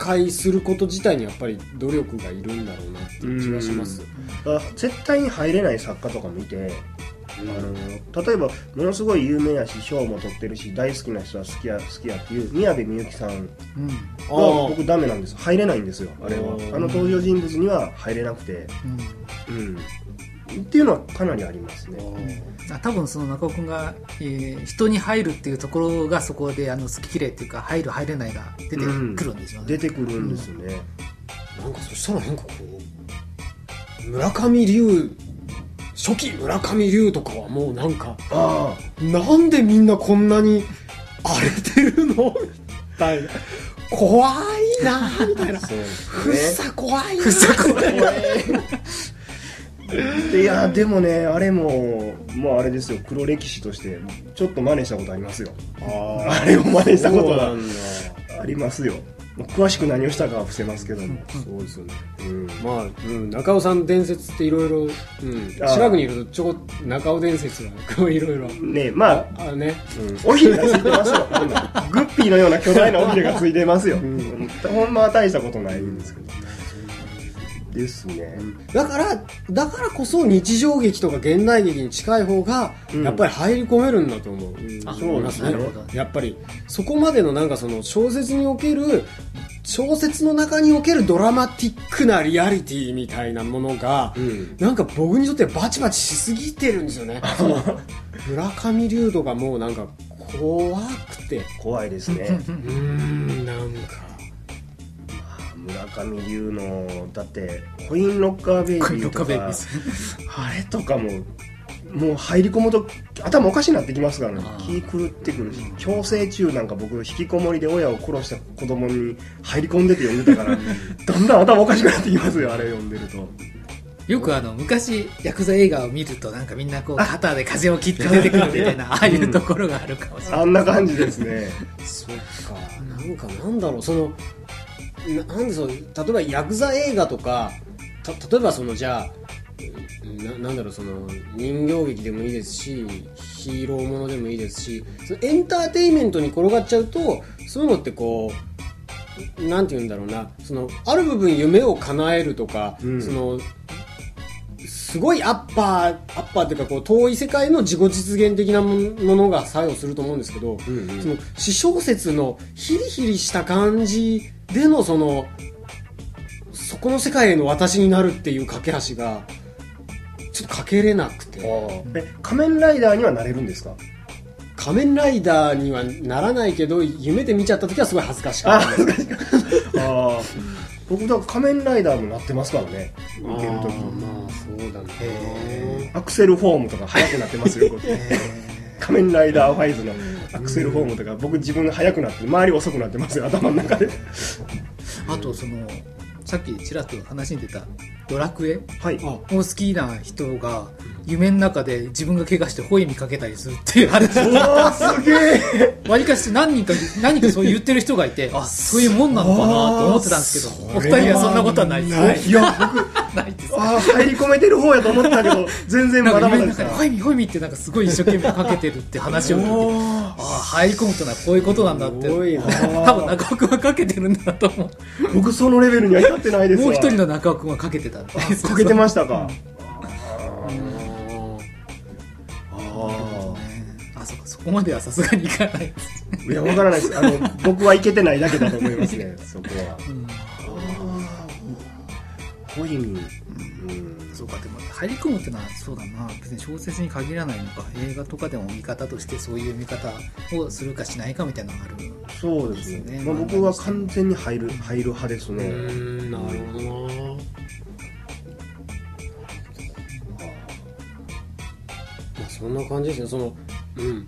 解すること自体にやっぱり努力がいるんだろうなっていう気がします。あ絶対に入れない作家とかもいてあの例えばものすごい有名やし賞も取ってるし大好きな人は好きや好きやっていう宮部みゆきさんうん。あー。は僕ダメなんです。入れないんですよあれは。あの登場人物には入れなくて。うん。うんっていうのはかなりありますね。あ多分その中尾君が、えー人に入るっていうところがそこであの好き嫌いっていうか入る入れないが出てくるんですよね、出てくるんですよね、なんかそしたらなんかこう村上龍初期村上龍とかはもうなんかあなんでみんなこんなに荒れてるのみたいな。怖いなみたいな。あそうでふっすねさ怖い。な いやでもねあれももうあれですよ。黒歴史としてちょっと真似したことありますよ。ああれを真似したことがありますよ。まあ詳しく何をしたかは伏せますけども、そうですよね。うん。まあ、うん、中尾さん伝説っていろいろ、近くにいるとちょこ中尾伝説がいろいろねまああね。うん、尾ひれがついてますよ。グッピーのような巨大な尾ひれがついてますよ、ほんまは大したことないんですけど、ですね、だからだからこそ日常劇とか現代劇に近い方がうん。やっぱり入り込めるんだと思う、あそうですねやっぱりそこまでのなんかその小説における小説の中におけるドラマティックなリアリティみたいなものが、うん。なんか僕にとってバチバチしすぎてるんですよね。村上龍とかもうなんか怖くて。怖いですね。うーんなんか村上龍のだってコインロッカーベイビーとかーベイビーです。あれとかももう入り込むと頭おかしになってきますからね。あ気狂ってくるし強制中なんか僕引きこもりで親を殺した子供に入り込んでて読んでたからだん。だん頭おかしくなってきますよあれ読んでると。よくあの昔ヤクザ映画を見るとなんかみんなこう肩で風を切って出てくるみたいな ああいうところがあるかもしれない、あんな感じですね。そっか。なんかなんだろうそのななんでそう例えばヤクザ映画とかた例えばそのじゃあななんだろうその人形劇でもいいですしヒーローものでもいいですしそのエンターテインメントに転がっちゃうとそういうのってこうなんて言うんだろうなそのある部分夢を叶えるとか、うん。そのすごいアッパーアッパーっていうかこう遠い世界の自己実現的なものが作用すると思うんですけど、うんうん。その詩小説のヒリヒリした感じでのそのそこの世界への私になるっていう架け橋がちょっとかけれなくて。え仮面ライダーにはなれるんですか？仮面ライダーにはならないけど夢で見ちゃった時はすごい恥ずかしかった。ですああ僕だ仮面ライダーもなってますからね受ける時まあそうだね。アクセルフォームとか速くなってますよ仮面ライダーファイズのアクセルフォームとか僕自分が速くなって周り遅くなってますよ頭の中で。あとそのさっきちらっと話に出たドラクエはい。あ。を好きな人が夢の中で自分が怪我してホイミかけたりするっていう話。うわーすげえわりかし何人か何人かそう言ってる人がいてあそういうもんなのかなと思ってたんですけどお二人はそんなことはないですね。いや僕 ないですああ入り込めてる方やと思ったけど 全然まだまだですか。ホイミホイミってなんかすごい一生懸命かけてるって話を聞いてああ入り込むとのはこういうことなんだって多分中尾君はかけてるんだと思う。僕そのレベルには至ってないですわ。もう一人の中尾君はかけてたかけてましたか。あそこまではさすがにいかないです。あいやわからないです。あの僕はいけてないだけだと思いますねそこは。コインうん。そうかでも入り込むってのはそうだな。別に小説に限らないのか。映画とかでも見方としてそういう見方をするかしないかみたいなのがある。そうですね。ですね。まあ、僕は完全に入る入る派ですうね、なるほどな。まあそんな感じですねそのうん。も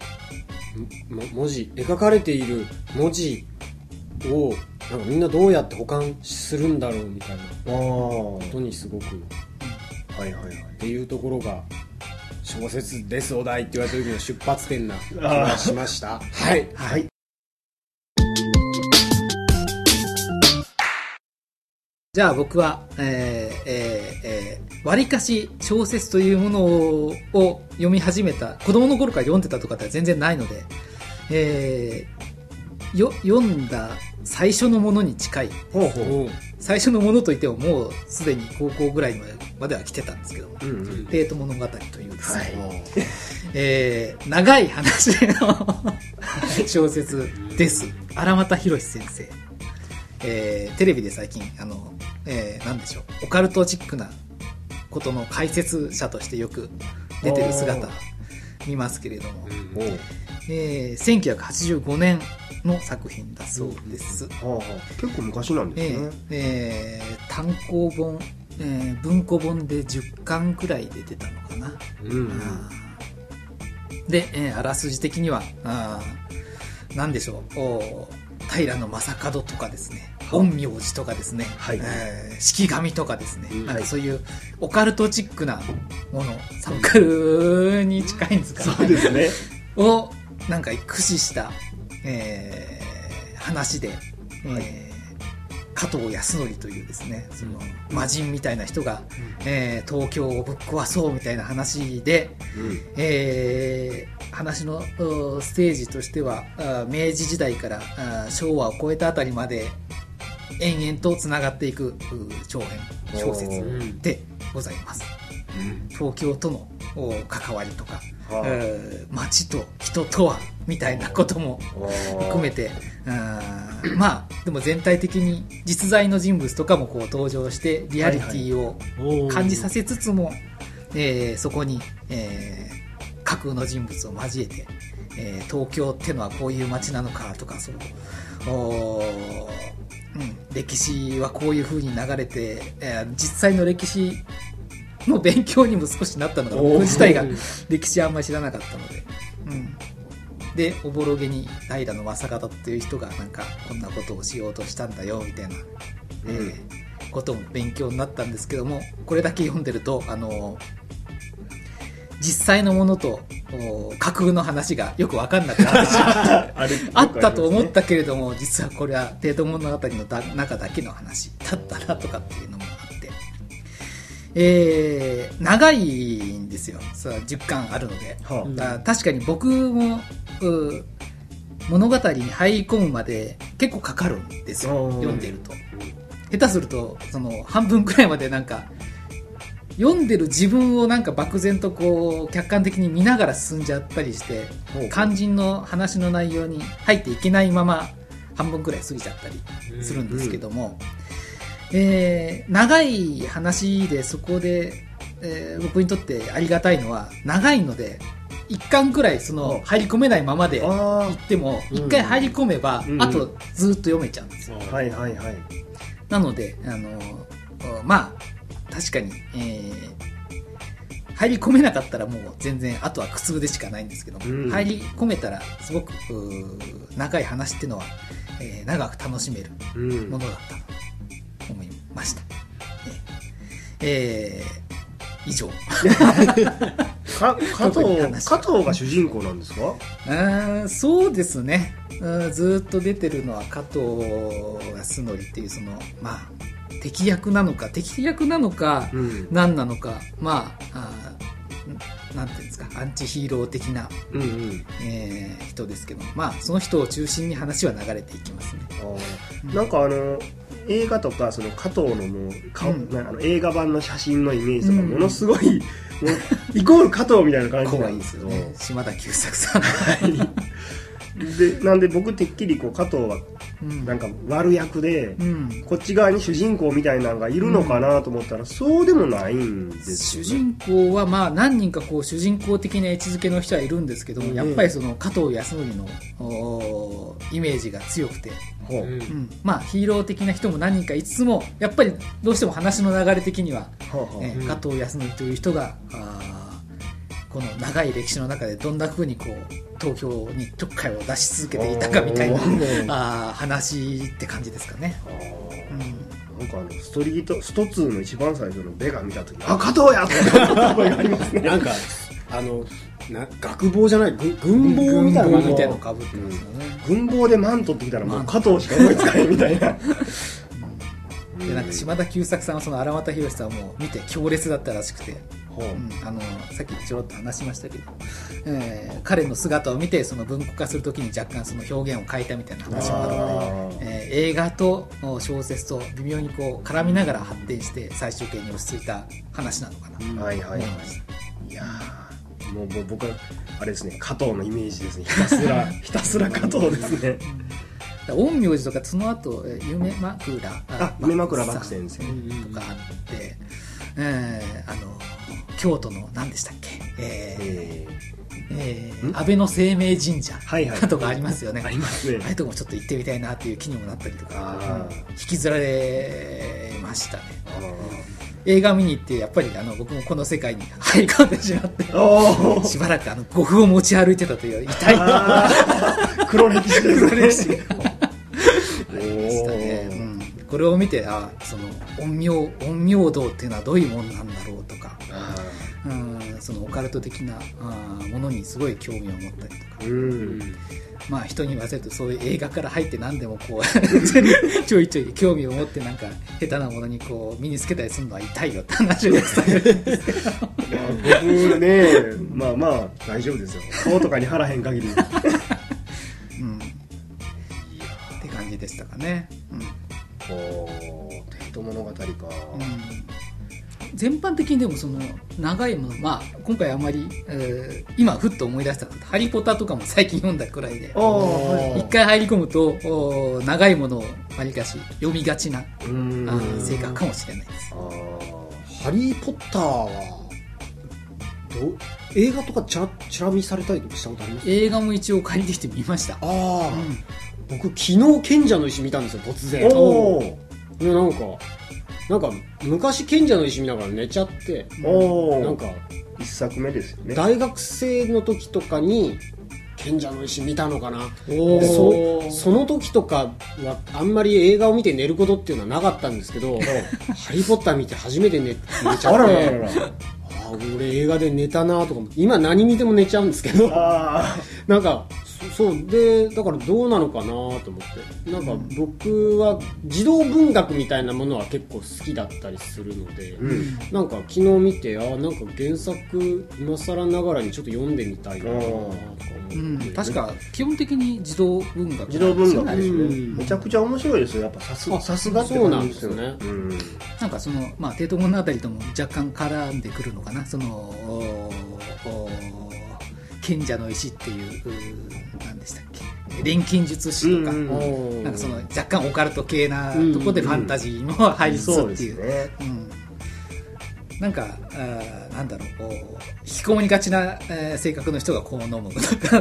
文字描かれている文字をなんかみんなどうやって保管するんだろうみたいな。ことにすごくっはいはいはい。ていうところが小説ですお題って言われた時の出発点な気がしました。はい。はいじゃあ僕は、えーえーえー、割かし小説というものをを読み始めた、子供の頃から読んでたとかって全然ないので、えーよ、読んだ最初のものに近い。ほうほう最初のものといってももうすでに高校ぐらいまでは来てたんですけど、うんうんデート物語というですね、はいえー長い話の 小説です。荒俣博先生。えーテレビで最近、あの、えーなんでしょう、オカルトチックなことの解説者としてよく出てる姿見ますけれども、えー1985年の作品だそうです。はあはあ。結構昔なんですね、えーえー単行本、えー文庫本で10巻くらいで出たのかな。うんあー。で、えーあらすじ的には、あーなんでしょう、お平野正門とかですね、陰陽師とかですね、はい。えー式神とかですね、うん。なんかそういうオカルトチックなもの、サブカルに近いんですかねそうですね。をなんか駆使した、えー話で、えーはい加藤康則というですねその魔人みたいな人が、えー東京をぶっ壊そうみたいな話で、えー話のうステージとしてはあ明治時代からあ昭和を超えたあたりまで延々とつながっていくう長編小説ん。でございます。東京とのお関わりとか、はあ。えー街と人とはみたいなことも含めてまあでも全体的に実在の人物とかもこう登場してリアリティを感じさせつつも、えーそこに、えー架空の人物を交えて、えー東京ってのはこういう街なのかとかそう。おーうん、歴史はこういう風に流れて、えー実際の歴史の勉強にも少しなったのが僕自体が歴史あんまり知らなかったので、うん、でおぼろげに平野正門っていう人がなんかこんなことをしようとしたんだよみたいな、えーことも勉強になったんですけどもこれだけ読んでるとあの実際のものとお架空の話がよく分かんなくなってしまって あったと思ったけれども、実はこれはデート物語のだ中だけの話だったなとかっていうのもあって、えー、長いんですよ。さ10巻あるので。はだ確かに僕も、う物語に入り込むまで結構かかるんですよ。うん読んでると。下手すると、その半分くらいまでなんか、読んでる自分をなんか漠然とこう客観的に見ながら進んじゃったりして肝心の話の内容に入っていけないまま半分くらい過ぎちゃったりするんですけども、えー長い話でそこで、えー僕にとってありがたいのは長いので一巻くらいその入り込めないままであ行ってもうん。一回入り込めば、うんあとずっと読めちゃうんですよ。あはいはいはい。なのであのまあ確かに、えー入り込めなかったらもう全然あとは苦痛でしかないんですけども、うん入り込めたらすごく長い話っていうのは、えー長く楽しめるうんものだったと思いました。えーえー以上。か加藤加藤が主人公なんですか？あーそうですね。うんずーっと出てるのは加藤康則っていうその、まあ、敵役なのか、敵役なのか、うん。何なのか、まあ、あーなんていうんですか、アンチヒーロー的な、うんうん。えー人ですけど、まあ、その人を中心に話は流れていきますね。あー。なんかあの映画とかその加藤のもう顔、うん。なあの映画版の写真のイメージとかうんものすごい、もうイコール加藤みたいな感じなんですけどね。島田久作さん。でなんで僕てっきりこう加藤はうんなんか悪役で、うん。こっち側に主人公みたいなのがいるのかなと思ったら、そうでもないんですよ、主ね、人公はまあ何人かこう主人公的な位置づけの人はいるんですけども、うん。やっぱりその加藤康則のイメージが強くて、ほう。うん。うん。まあヒーロー的な人も何人かいつつもやっぱりどうしても話の流れ的には、はあはあう。んえー加藤康則という人があーこの長い歴史の中でどんな風にこう東京にちょっかいを出し続けていたかみたいなあー話って感じですかね。なんかあのストリートスト2の一番最初のベガ見た時あ加藤やと思った声がありますね。なんかあのな学帽じゃない軍軍帽みたいな軍感じ。帽みたいなのかぶってますよね。軍帽でマントってきたらもう加藤しか思いつかないみたいな。でなんか島田久作さんはその荒俣宏さんをもう見て強烈だったらしくて、ほううん。あのさっきちょろっと話しましたけど、えー彼の姿を見てその文庫化するときに若干その表現を変えたみたいな話もあるので、えー映画とお小説と微妙にこう絡みながら発展して最終形に落ち着いた話なのかな。とはいはい思いました。いやーもうもう僕はあれですね加藤のイメージですね。ひたすら ひたすら加藤ですね。陰陽師とかその後えー夢枕あ夢枕漠先生とかあって、えーあの京都の何でしたっけ、えーええーん？安倍の生命神社とかありますよね、ーありますね。ああいうとこもちょっと行ってみたいなっていう気にもなったりとか引きずられましたね。あ映画見に行ってやっぱりあの僕もこの世界に入り込んでしまってしばらくあの呉服を持ち歩いてたという痛い。黒歴史ですね。黒歴史これを見てあその陰陽陰陽道っていうのはどういうもんなんだろうとか、あうん、そのオカルト的なあーものにすごい興味を持ったりとか。ーうん。まあ人に言わせるとそういう映画から入って何でもこう ちょいちょい興味を持ってなんか下手なものにこう身につけたりするのは痛いよって話をしたけどまあ僕ね まあまあ大丈夫ですよ。顔とかに貼らへん限り。うん。って感じでしたかね、うんこう帝都物語か、うん。全般的にでもその長いもの、まあ、今回あまり、えー今ふっと思い出したハリー・ポッター」とかも最近読んだくらいで一回入り込むとお長いものをわりかし読みがちな性格かもしれないです。あハリー・ポッターは映画とかちらちら見されたりとかしたことあります？映画も一応借りてきてみました。ああ、うん僕昨日賢者の石見たんですよ突然。ーおー。いやなんかなんか昔賢者の石見ながら寝ちゃっておー。なんか一作目ですよね。大学生の時とかに賢者の石見たのかな。そその時とかはあんまり映画を見て寝ることっていうのはなかったんですけど「ハリー・ポッター」見て初めて寝寝ちゃあららってらら。ああ俺映画で寝たなとか今何見ても寝ちゃうんですけど。あなんかそそうでだからどうなのかなと思って。なんか僕は児童文学みたいなものは結構好きだったりするので、ーうん。なんか昨日見てあなんか原作今更ながらにちょっと読んでみたいなとか思って、うん、確か基本的に児童文学児童文学ですね、うんめちゃくちゃ面白いですよ。やっぱさすあさすがってそうな感じですよね。うん。なんかその、まあ、帝都物語とも若干絡んでくるのかな。そのおお賢者の石っていう何でしたっけ？錬金術師とか、なんかその若干オカルト系なとこでファンタジーも入りつつっていう、ね。うん、なんかあーなんだろうこう引きこもりがちな、えー性格の人がこう飲むっ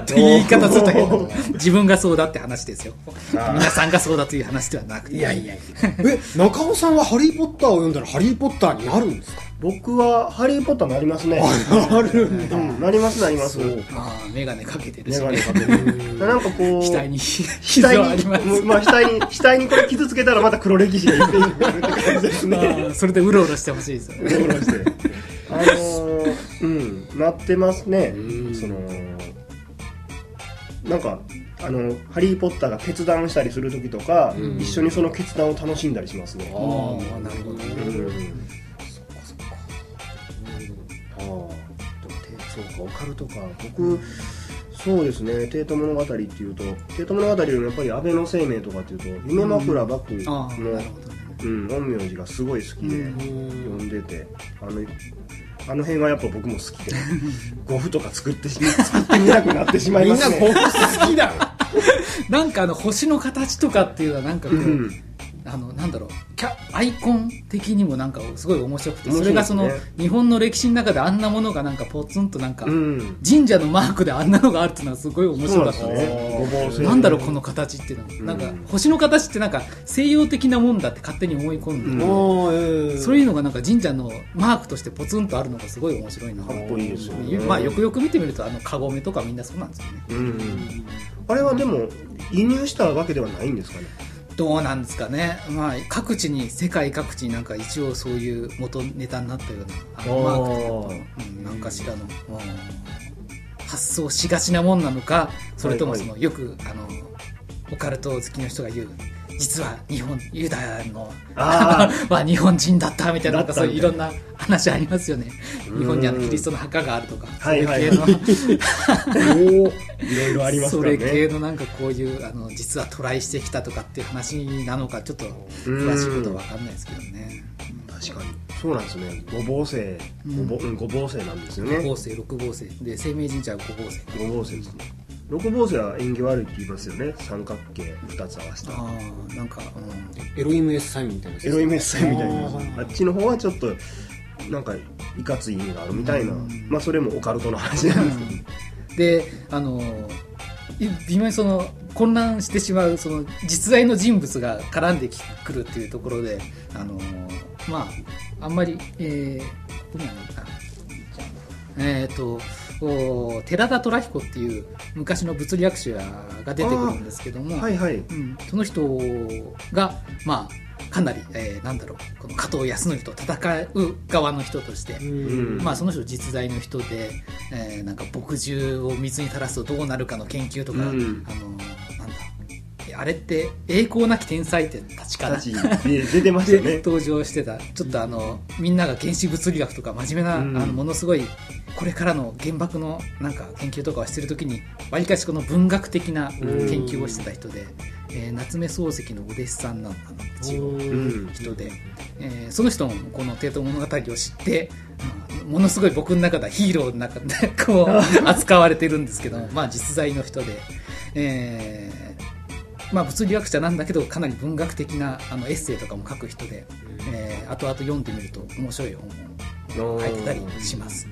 て言い方すると変自分がそうだって話ですよ。ー。皆さんがそうだという話ではなくて。いやいやいや。え中尾さんは「ハリー・ポッター」を読んだらハリー・ポッターになるんですか？僕はハリー・ポッターなりますね。なるんだ。うんなりますなりますそうああ眼鏡かけてるメし、ね、ガネかけてる。なんかこう 額に傷額はあります。に、まあ、額に額にこれ傷つけたらまた黒歴史がいるって感じですね。ま あそれでうろうろしてほしいですよね。うろうろして。あのーうんなってますね。うん。そのなんかあのハリー・ポッターが決断したりする時とか、うん。一緒にその決断を楽しんだりしますね。ああなるほどね。うん。ああでもてそうかオカルトか。僕そうですね帝都物語っていうと帝都物語よりもやっぱり安倍の生命とかっていうと夢枕幕の、うん、陰陽師がすごい好きでうん読んでて、あのあの辺はやっぱ僕も好きで ゴフとか作ってし作ってみたくなってしまいみんなますねゴフ好きだ。なんかあの星の形とかっていうのはなんかこう、うんあのなんだろう。キャアイコン的にもなんかすごい面白くてそれがその日本の歴史の中であんなものがなんかポツンとなんか、うん。神社のマークであんなのがあるっていうのはすごい面白かったでですね。なんだろうこの形っていうのは、うん。なんか星の形ってなんか西洋的なもんだって勝手に思い込んで、うん。そういうのがなんか神社のマークとしてポツンとあるのがすごい面白いな。かっこいいですよね。まあよくよく見てみるとあのカゴメとかみんなそうなんですよね。うん。あれはでも輸入したわけではないんですかね？どうなんですかね、まあ、各地に世界各地になんか一応そういう元ネタになったようなあのマークというかうん、何かしらの、うん。発想しがちなもんなのかそれともその、よくあのオカルト好きの人が言う実は日本ユダヤのあは 日本人だったみたいななんかそういういろんな話ありますよね。日本にあのキリストの墓があるとかそういう系の。いろいろありますそからねれ系のなんかこういうあの実はトライしてきたとかっていう話なのかちょっと詳しいことは分かんないですけどね。確かに。そうなんですね。五芒星うん。五芒星なんですよ五ね芒星六芒星で生命神社は五芒星五芒星ですね六芒星は縁起悪いって言いますよね。三角形二つ合わせた。ああなんか、うん、エロイムエスサインみたいな。エロイメッセみたいな。あっちの方はちょっとなんかいかつい意味があるみたいな。うん。まあそれもオカルトの話なんですけど。であのい微妙にその混乱してしまうその実在の人物が絡んでくるっていうところであのまああんまりえー、どこにあるのかな。えっ、とお寺田虎彦っていう昔の物理学者が出てくるんですけども、はいはい。うん、その人が、まあ、かなり、えーなんだろうこの加藤康則と戦う側の人として、まあ、その人実在の人で、えーなんか墨汁を水に垂らすとどうなるかの研究とか、うん。あのなんだえあれって栄光なき天才って立ちかな出てましたね。登場してた。ちょっとあのみんなが原子物理学とか真面目な、うん。あのものすごいこれからの原爆のなんか研究とかをしてる時にわりかしこの文学的な研究をしてた人で、えー夏目漱石のお弟子さんなんだな一人で、えーその人もこの「帝都物語」を知って、うんものすごい僕の中ではヒーローの中でこう 扱われてるんですけどまあ実在の人で、えーまあ、物理学者なんだけどかなり文学的なあのエッセイとかも書く人で、えー後々読んでみると面白い本を書いてたりします。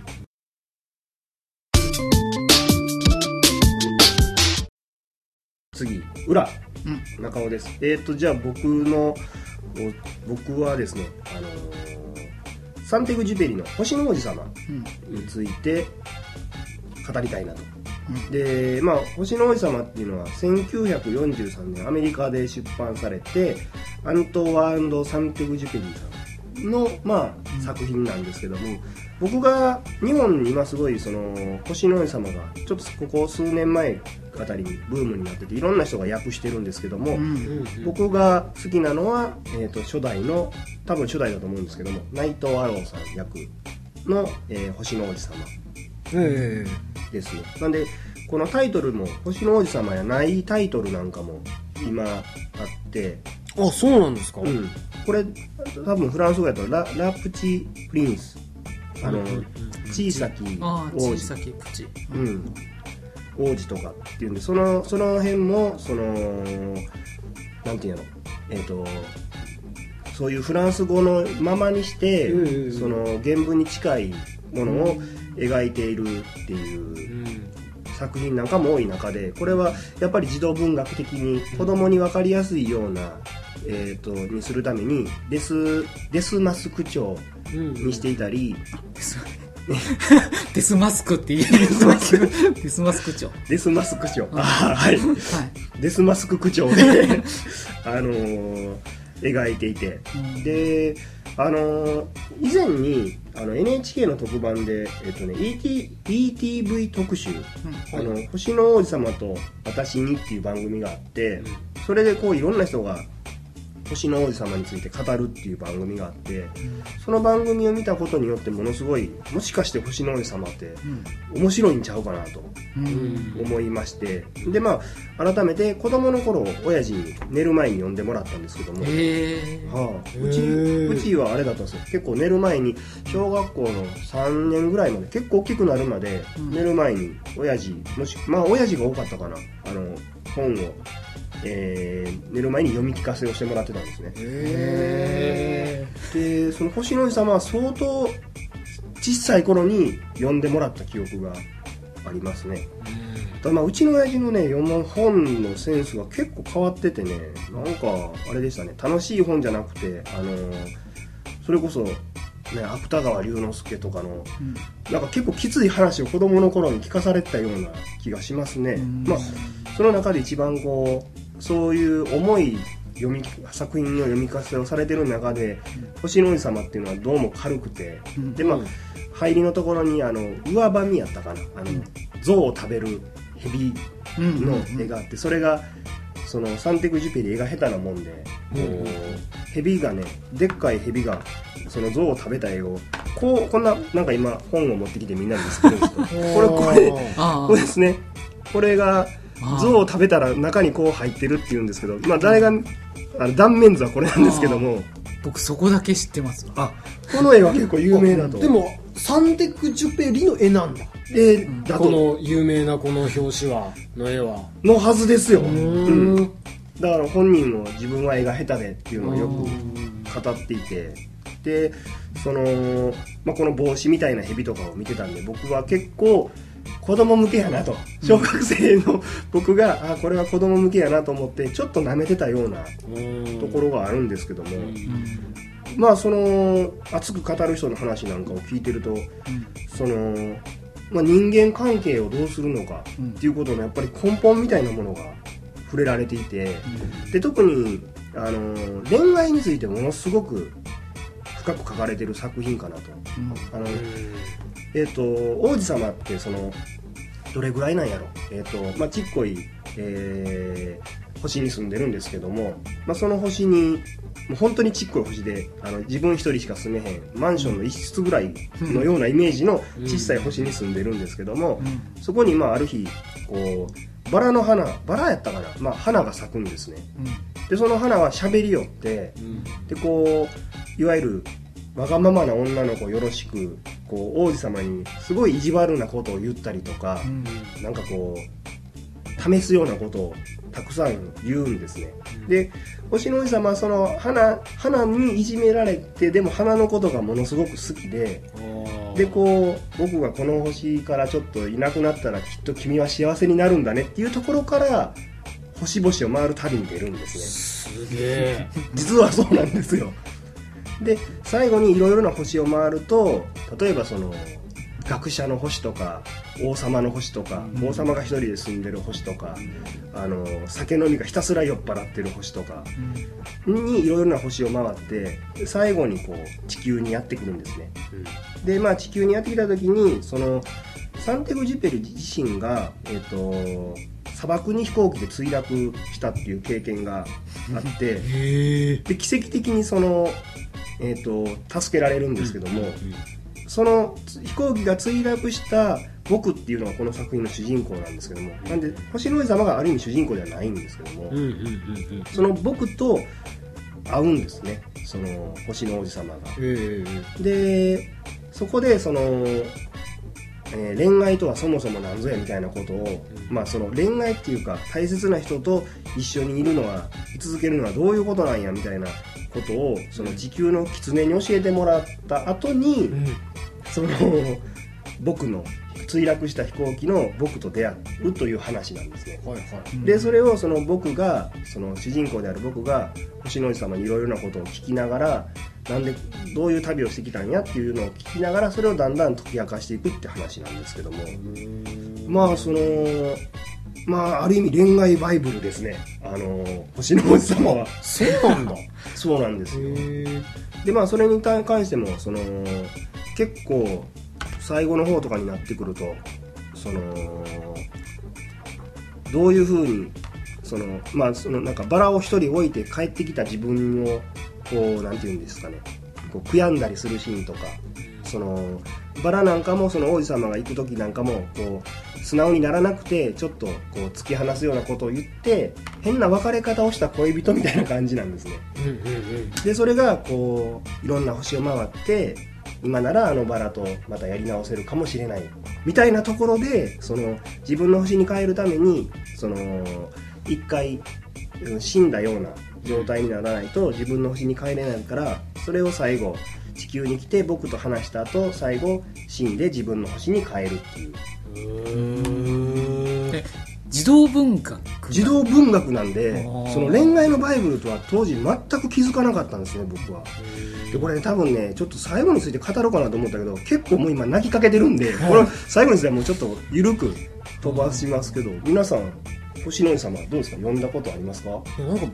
次裏。うん。中尾です。えっ、とじゃあ僕のお僕はですねあのーサンテグジュペリの星の王子様うん。について語りたいなと。うんでまあ「星の王子様」っていうのは1943年アメリカで出版されてアントワーサンテグジュペリーさんの、まあ、作品なんですけども僕が日本に今すごいその星の王子様がちょっとここ数年前あたりにブームになってていろんな人が訳してるんですけども、うん。僕が好きなのは、えー、と初代の多分初代だと思うんですけども内藤アローさん役の、えー星の王子様。えですねなんでこのタイトルも「星の王子様」やないタイトルなんかも今あって、えあそうなんですか、うん、これ多分フランス語やとララプチ・プリンス。あの、小さきああ王子小さきプチ、うん、王子とかっていうんでそのその辺もそのなんていうの？えっ、とそういうフランス語のままにして、うんうんうん。その原文に近いものを描いているっていう作品なんかも多い中でこれはやっぱり児童文学的に子供に分かりやすいような、えー、とにするためにデスデスマス口調にしていたり、デス マスクって言ってますデスマスク長デスマス口調、あーはい。はい。デスマスク口調で あのー描いていて。うん。であのー以前にあの NHK の特番で、えっとね、ET ETV 特集「あの星の王子様と私に」っていう番組があってそれでこういろんな人が星の王子様について語るっていう番組があってその番組を見たことによってものすごいもしかして星の王子様って面白いんちゃうかなと思いましてでまあ改めて子供の頃親父に寝る前に読んでもらったんですけども、はあ、へうちーうちはあれだったんですよ。結構寝る前に小学校の3年ぐらいまで結構大きくなるまでうん。寝る前に親父もしまあ親父が多かったかな。あの本を、えー寝る前に読み聞かせをしてもらってたんですね。へでその星の王子様は相当小さい頃に読んでもらった記憶がありますね。ただまあうちの親父のね読む本のセンスが結構変わっててねなんかあれでしたね。楽しい本じゃなくてあのーそれこそね芥川龍之介とかのうん。なんか結構きつい話を子供の頃に聞かされてたような気がしますね、うん。まあその中で一番こうそういう重い読み作品の読み聞かせをされてる中で「星の王子様」っていうのはどうも軽くて、うん。でまあ入りのところにあの上ばみやったかなあの、象を食べる蛇うんの絵があってそれがそのサンテクジュペリ絵が下手なもんで、こう蛇がねでっかい蛇がその象を食べた絵をこうこんななんか今本を持ってきてみんなに見せてるんですけど これこれあこれですね。これが象を食べたら中にこう入ってるっていうんですけどまあ誰があの断面図はこれなんですけども。僕そこだけ知ってます。わあこの絵は結構有名だと。でもサンテクジュペリの絵なんだ。でだことの有名なこの表紙はの絵は。のはずですよ、ううん。ん。だから本人も自分は絵が下手でっていうのをよく語っていて。でその、まあ、この帽子みたいな蛇とかを見てたんで僕は結構子供向けやなと。小学生の僕があこれは子供向けやなと思ってちょっと舐めてたようなところがあるんですけども、まあその熱く語る人の話なんかを聞いてるとその、まあ、人間関係をどうするのかっていうことのやっぱり根本みたいなものが触れられていて、で特にあの恋愛についてものすごく深く書かれてる作品かなと。あのえっ、と王子様ってそのどれぐらいなんやろ？えっ、とまあちっこい、えー星に住んでるんですけども、まあ、その星にもう本当にちっこい星であの自分一人しか住めへんマンションの一室ぐらいのようなイメージの小さい星に住んでるんですけども、そこにまあある日こうバラの花バラやったかな、まあ、花が咲くんですね。でその花は喋りよってでこういわゆるわがままな女の子よろしくこう王子様にすごい意地悪なことを言ったりとか、なんかこう試すようなことをたくさん言うんですね、で星の王子様はその花花にいじめられてでも花のことがものすごく好きででこう僕がこの星からちょっといなくなったらきっと君は幸せになるんだねっていうところから星々を回る旅に出るんですね。すげえ。実はそうなんですよで最後にいろいろな星を回ると例えばその学者の星とか王様の星とか、王様が一人で住んでる星とか、あの酒飲みがひたすら酔っ払ってる星とかにいろいろな星を回ってで最後にこう地球にやってくるんですね、でまあ地球にやってきた時にそのサンテグ・ジュペル自身が、えっと砂漠に飛行機で墜落したっていう経験があって、で奇跡的にその、えー、と助けられるんですけども、その飛行機が墜落した僕っていうのがこの作品の主人公なんですけどもなんで星の王子様がある意味主人公ではないんですけども、うんうんうんその僕と会うんですね。その星の王子様が。へえでそこでそのえー恋愛とはそもそも何ぞやみたいなことを、まあ、その恋愛っていうか大切な人と一緒にいるのは居続けるのはどういうことなんやみたいなことをその時給の狐に教えてもらった後に、その僕の墜落した飛行機の僕と出会うという話なんですね。はいはい。でそれをその僕がその主人公である僕が星の王子様にいろいろなことを聞きながらなんでどういう旅をしてきたんやっていうのを聞きながらそれをだんだん解き明かしていくって話なんですけども。まあそのまあある意味恋愛バイブルですね。あの星の王子様は。そうなんだ。そうなんですよ。へでまあそれに関してもその結構最後の方とかになってくるとそのどういうふうにそのまあそのなんかバラを一人置いて帰ってきた自分をこうなんていうんですかね。こう悔やんだりするシーンとか。そのバラなんかもその王子様が行く時なんかもこう素直にならなくてちょっとこう突き放すようなことを言って変な別れ方をした恋人みたいな感じなんですね。うんうんうんでそれがこういろんな星を回って今ならあのバラとまたやり直せるかもしれないみたいなところでその自分の星に帰るためにその一回うん死んだような状態にならないと自分の星に帰れないからそれを最後地球に来て僕と話した後最後死んで自分の星に帰るっていうえ児童文学児童文学なんでその恋愛のバイブルとは当時全く気づかなかったんですね僕は。でこれね多分ねちょっと最後について語ろうかなと思ったけど結構もう今泣きかけてるんでこれ最後についてはもうちょっと緩く飛ばしますけど皆さん星の王子様どうですか？読んだことありますか？いやなんか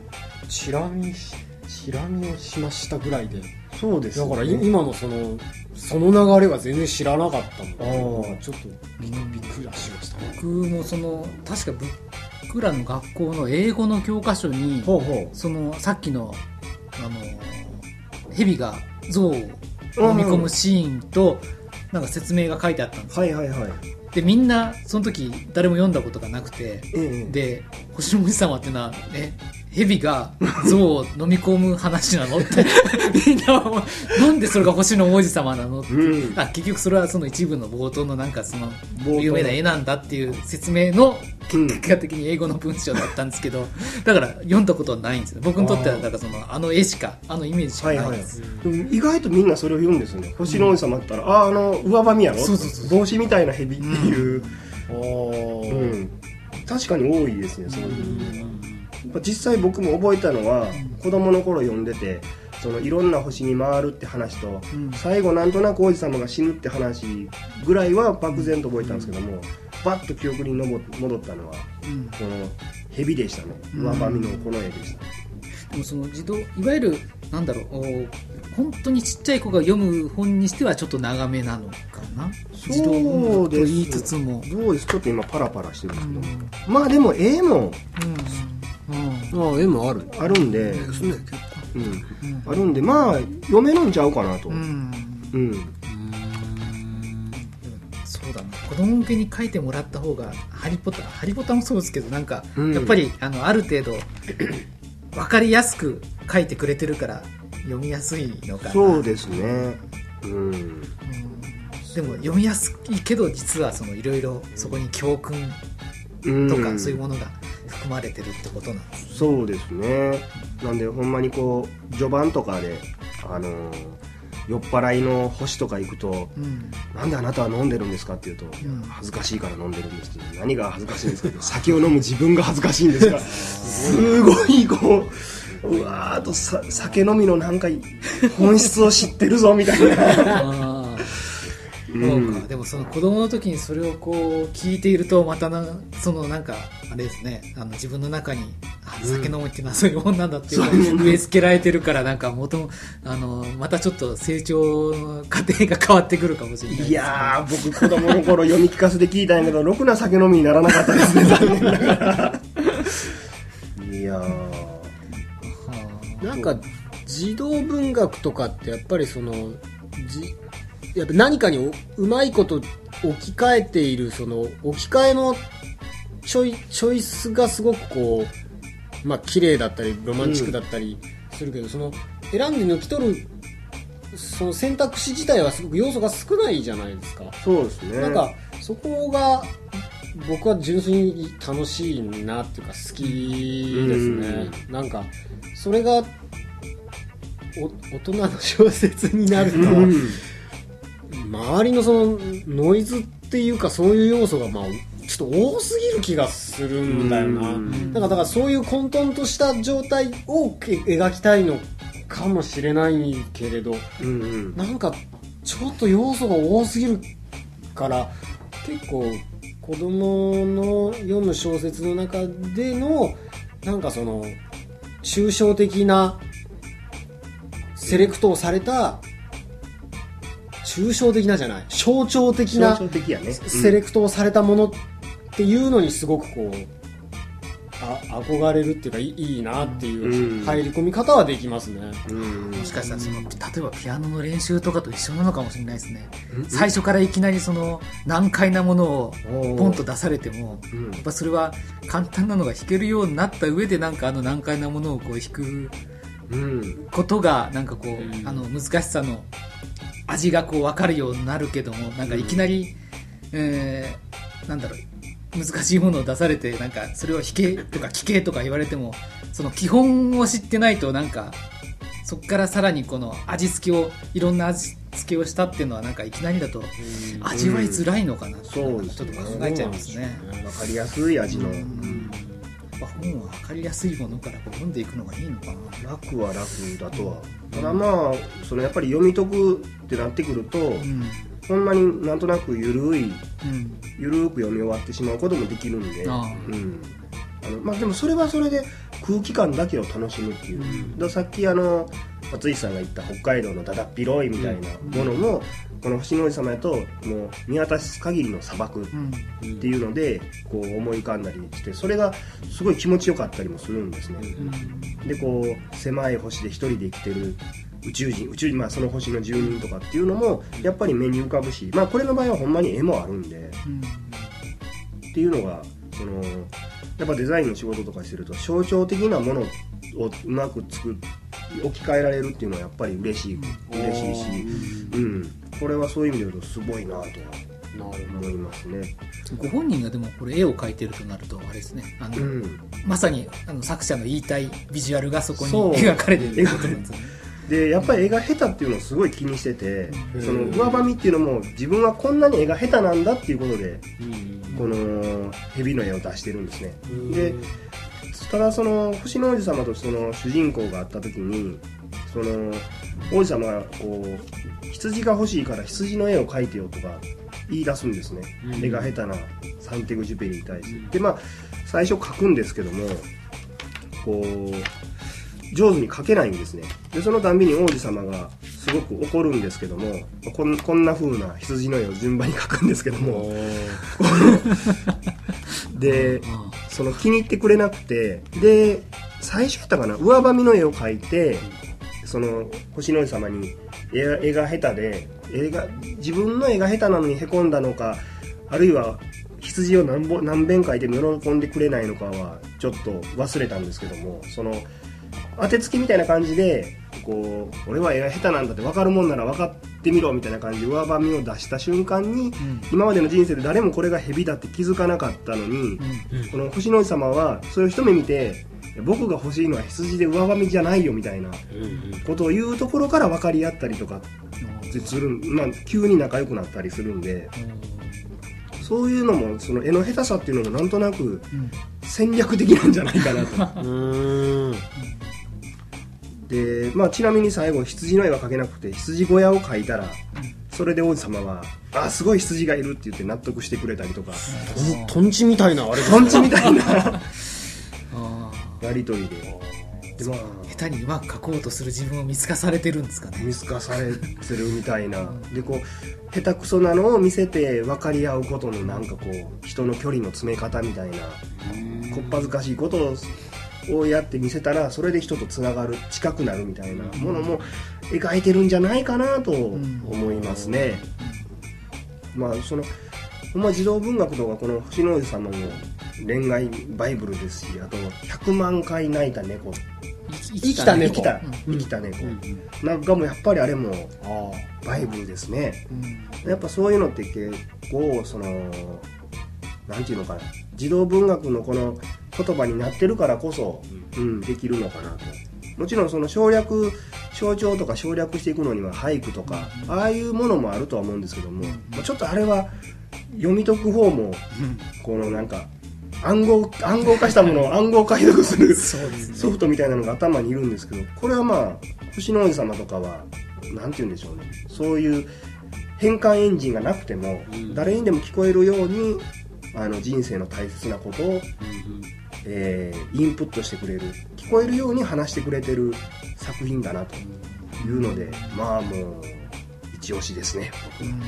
チラ見しチラ見をしましたぐらいで。そうですよだからい今のそのその流れは全然知らなかったのであー。ちょっとびびっくりしました。ね僕もその確か僕らの学校の英語の教科書にそのさっきのあの蛇が象を飲み込むシーンとなんか説明が書いてあったんですよ。うはいはいはい。でみんなその時誰も読んだことがなくてええで星の王子様っていうのはえ蛇が象を飲み込む話なのって。みんなはなんでそれが星の王子様なのって、うん。あ結局それはその一部の冒頭のなんかその有名な絵なんだっていう説明のうん結果的に英語の文章だったんですけどだから読んだことはないんですよ。僕にとってはだからそのあの絵しかあのイメージしかはいはいない。です、でも意外とみんなそれを言うんですよね。星の王子様ったら、あああの上髪やろ？そうそうそう帽子みたいな蛇っていう、あうーん。確かに多いですねそういう。まあ実際僕も覚えたのは、子供の頃読んでてそのいろんな星に回るって話と、うん。最後なんとなく王子様が死ぬって話ぐらいは漠然と覚えたんですけども、バッと記憶にのぼ戻ったのはうん。この蛇でしたね。うん。上髪のこの絵でした、でもその自動いわゆるなんだろうお本当にちっちゃい子が読む本にしてはちょっと長めなのかな？自動文学と言いつつも。どうです。ちょっと今パラパラしてるんうんですけど、まあでも絵もうんうん。あー絵もある。あるんで、ですねうん、うん。あるんでまあ読めるんちゃうかなと、ううん。んそうだな。子供向けに書いてもらった方が「ハリポタ」ハリポタもそうですけどなんか、うん。やっぱりあのある程度分かりやすく書いてくれてるから読みやすいのかな。そうですね。うん。うん。でも読みやすいけど実はそのいろいろそこに教訓うん。とかそういうものが含まれてるってことなんです、そうですね。なんでほんまにこう序盤とかであのー酔っ払いの星とか行くとうん「なんであなたは飲んでるんですか?」って言うと「いやうん。恥ずかしいから飲んでるんです」って何が恥ずかしいんですか酒を飲む自分が恥ずかしいんですかすごいこううわーっとさ酒飲みのなんか本質を知ってるぞみたいな そうか。でもその子供の時にそれをこう聞いているとまたなそのなんかあれですね。あの自分の中にあ酒飲むっていうのはそういうもんなんだっていうのを植え付けられてるからなんか元もあのまたちょっと成長の過程が変わってくるかもしれないね。いやー僕子供の頃読み聞かせて聞いたんやけどろくな酒飲みにならなかったですね。残念ながらいやなんか児童文学とかってやっぱりそのじやっぱ何かにおうまいこと置き換えているその置き換えのチョイチョイスがすごくこうまあ綺麗だったりロマンチックだったりするけど、その選んで抜き取るその選択肢自体はすごく要素が少ないじゃないですか。そうですね。なんかそこが僕は純粋に楽しいなっていうか好きですね、なんかそれがお大人の小説になると、周りのそのノイズっていうかそういう要素がまあちょっと多すぎる気がするんだよな、うん。だからだからそういう混沌とした状態をけ描きたいのかもしれないけれどうんうん。なんかちょっと要素が多すぎるから結構子供の読む小説の中でのなんかその抽象的なセレクトをされた抽象的なじゃない。象徴的な象徴的やね。セレクトをされたものっていうのにすごくこうあ憧れるっていうかいいなっていううん。入り込み方はできますね、うん。もしかしたらその例えばピアノの練習とかと一緒なのかもしれないですね。最初からいきなりその難解なものをポンと出されてもうん。やっぱそれは簡単なのが弾けるようになった上でなんかあの難解なものをこう弾くうん。ことがなんかこう、うん。あの難しさの味がこう分かるようになるけどもなんかいきなり、えーなんだろう難しいものを出されてなんかそれを弾けとか聞けとか言われてもその基本を知ってないとなんかそこからさらにこの味付けをいろんな味付けをしたっていうのはなんかいきなりだと味わいづらいのかなってちょっと考えちゃいますね。わかりやすい味の。うんぱ本は分かりやすいものからこう読んでいくのがいいのかな。楽は楽だとは。ただまあそのやっぱり読み解くってなってくるとうん。ほんまになんとなくゆるいうん。ゆるく読み終わってしまうこともできるんで、ああ。うん。あのまあ、でもそれはそれで空気感だけを楽しむっていう、うん。ださっきあの松井さんが言った北海道のだだっ広いみたいなものも、この星の王子様やともう見渡す限りの砂漠っうんていうのでこう思い浮かんだりしてそれがすごい気持ちよかったりもするんですね、でこう狭い星で一人で生きてる宇宙人宇宙人まあその星の住人とかっていうのもやっぱり目に浮かぶしまあこれの場合はほんまに絵もあるんでうん。っていうのがそのやっぱデザインの仕事とかしてると象徴的なものをうまく作っ置き換えられるっていうのはやっぱり嬉しい嬉しいし、うん、これはそういう意味で言うとすごいなとは思いますね。ご本人がでもこれ絵を描いてるとなるとあれですね。あの、うん。まさにあの作者の言いたいビジュアルがそこに描かれてるってことなんですよね。でやっぱり絵が下手っていうのをすごい気にしててうん。その上ばみっていうのも自分はこんなに絵が下手なんだっていうことでこの蛇の絵を出してるんですね。でただその星の王子様とその主人公があった時にその王子様がこう羊が欲しいから羊の絵を描いてよとか言い出すんですね、うん。絵が下手なサンテグジュペリに対して。でまあ最初描くんですけどもこう上手に描けないんですね。でそのたんびに王子様がすごく怒るんですけどもこんこんな風な羊の絵を順番に描くんですけども。であその気に入ってくれなくてで最初やったかな上ばみの絵を描いてその星の王子様に絵が下手で絵が自分の絵が下手なのにへこんだのかあるいは羊を何ぼ何遍描いても喜んでくれないのかはちょっと忘れたんですけどもその当てつけみたいな感じでこう俺は絵が下手なんだって分かるもんなら分かってみろみたいな感じで上ばみを出した瞬間にうん。今までの人生で誰もこれが蛇だって気づかなかったのに、うん。この星の王子様はそれを一目見て僕が欲しいのは羊で上髪じゃないよみたいなことを言うところから分かり合ったりとかする、まあ、急に仲良くなったりするんで。そういうのもその絵の下手さっていうのもなんとなくうん。戦略的なんじゃないかなと。うんで、まあ、ちなみに最後羊の絵は描けなくて羊小屋を描いたらそれで王子様は「あすごい羊がいる」って言って納得してくれたりとか。とんちみたいなあれですトンチみたいな。あやり取りで。でまあー下手にうまく描こうとする自分を見透かされてるんですかね？見透かされてるみたいな。でこう下手くそなのを見せて分かり合うことのなんかこう人の距離の詰め方みたいなこっぱずかしいことををやって見せたらそれで人とつながる近くなるみたいなものも描いてるんじゃないかなと思いますね、まあそのほんま児童文学とかこの星の王子様も恋愛バイブルですしあと「100万回泣いた猫」っ生生きた猫。生きたうん。生きた猫。うん。なんかもやっぱりあれもあ。バイブルですね。うん。やっぱそういうのって結構そのなんていうのかな。児童文学のこの言葉になってるからこそ、うん、できるのかなと。もちろんその省略象徴とか省略していくのには俳句とか、ああいうものもあるとは思うんですけども、まあちょっとあれは読み解く方もこのなんか暗号暗号化したものを 暗号解読するソフトみたいなのが頭にいるんですけどこれはまあ星の王子様とかはなんて言うんでしょうね。そういう変換エンジンがなくても、うん。誰にでも聞こえるようにあの人生の大切なことを、えーインプットしてくれる聞こえるように話してくれてる作品だなというのでまあもう一押しですね。うん。はい。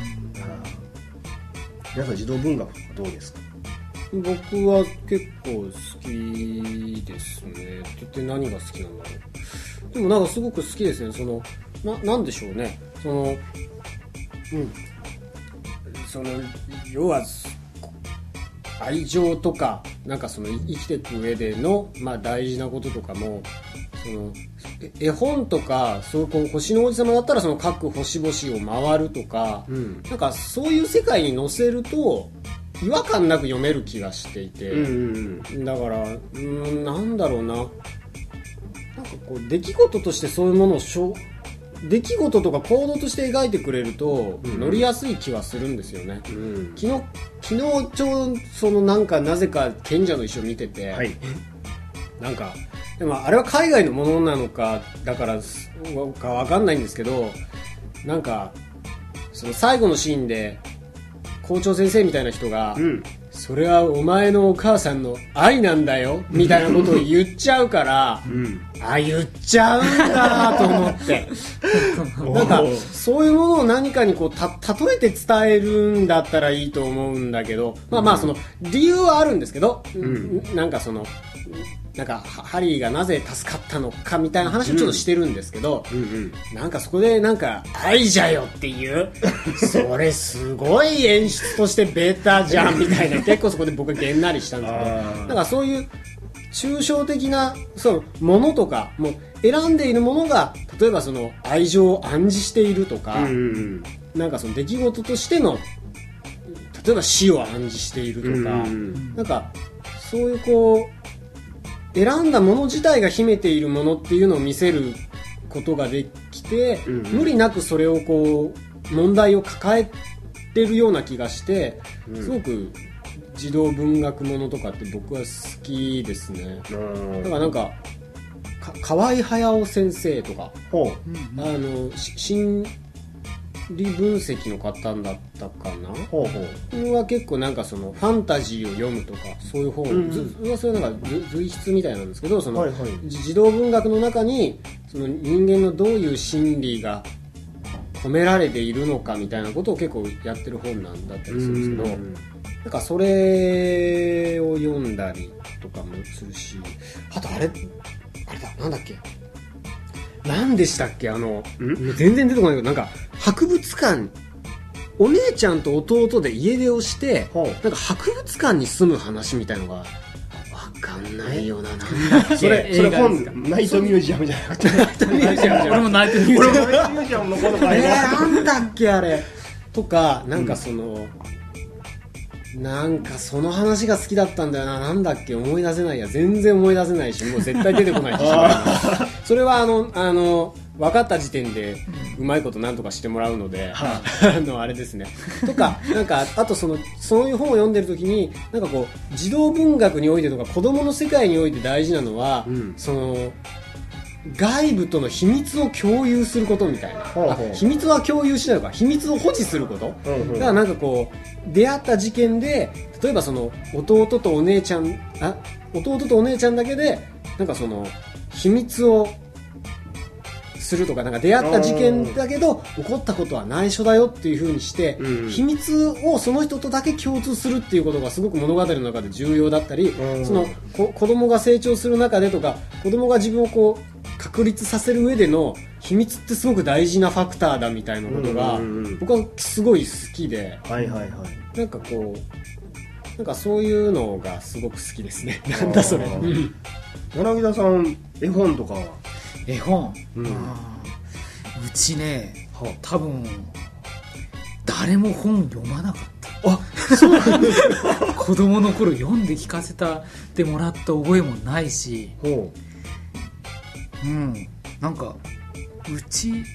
皆さん児童文学どうですか？僕は結構好きですね。って言って何が好きなんだろう。でもなんかすごく好きですね。そのななんでしょうね。そのうん。その要は愛情とかなんかその生きていく上での、まあ、大事なこととかもそのえ絵本とかそうこう星の王子様だったらその各星々を回るとか、うん。なんかそういう世界に載せると違和感なく読める気がしていて、うんうんだからうーんなんだろうな。なんかこう出来事としてそういうものをしょ出来事とか行動として描いてくれるとうん。乗りやすい気はするんですよね、うん。うん昨日昨日ちょうどそのなんかなぜか賢者の石を見てて、はい。なんかでもあれは海外のものなのかだからすかわかんないんですけどなんかその最後のシーンで校長先生みたいな人が、うんそれはお前のお母さんの愛なんだよみたいなことを言っちゃうからうん。あ言っちゃうんだと思って。なんかそういうものを何かにこうた例えて伝えるんだったらいいと思うんだけどまあまあその理由はあるんですけど、ん。なんかそのなんかハハリーがなぜ助かったのかみたいな話をちょっとしてるんですけど、うんうん。なんかそこでなんか愛じゃよっていうそれすごい演出としてベタじゃんみたいな 結構そこで僕はげんなりしたんですけどなんかそういう抽象的なそうものとかもう選んでいるものが例えばその愛情を暗示しているとか、うんうんなんかその出来事としての例えば死を暗示しているとか、うん。なんかそういうこう選んだもの自体が秘めているものっていうのを見せることができて、うん無理なくそれをこう問題を抱えてるような気がして、うん。すごく児童文学ものとかって僕は好きですね。うん。だからなんかか河合隼先生とかほう。んあのし心理分析の方だったかな。うほうほう。は結構なんかそのファンタジーを読むとかそういう本、うん。ずずそれはなんかず随筆みたいなんですけどその、はいはい。じ児童文学の中にその人間のどういう心理が込められているのかみたいなことを結構やってる本なんだったりするんですけど、うん。なんかそれを読んだりとかもするしあとあれあれだなんだっけ？何でしたっけ？あの全然出てこないけどなんか博物館。お姉ちゃんと弟で家出をしてなんか博物館に住む話みたいのがわかんないよな。なんだっけ？それそれ本ナイトミュージアムじゃなくて。俺も泣いて。る俺もナイトミュージアムのこと書いえてー、なんだっけあれ？とかなんかその、なんかその話が好きだったんだよな。なんだっけ？思い出せないや。全然思い出せないしもう絶対出てこないし それはあのあの分かった時点でうまいことなんとかしてもらうので、あのあれですね。とかなんかあとそのそういう本を読んでる時になんかこう児童文学においてとか子供の世界において大事なのは、うん。その外部との秘密を共有することみたいな、ほうほう。あ秘密は共有しないのか。秘密を保持すること、うんうん。だからなんかこう出会った事件で例えばその弟とお姉ちゃんあ弟とお姉ちゃんだけでなんかその秘密をするとかなんか出会った事件だけど起こったことは内緒だよっていう風にして、うん。秘密をその人とだけ共通するっていうことがすごく物語の中で重要だったり、うん。そのこ子供が成長する中でとか子供が自分をこう確立させる上での秘密ってすごく大事なファクターだみたいなことが、僕はすごい好きで。はいはいはい。なんかこうなんかそういうのがすごく好きですね。なんだそれ。柳田さん絵本とかは？絵本、うん。うちねは多分誰も本読まなかった。あ 子供の頃読んで聞かせたってもらった覚えもないし。ほうん。なんかうち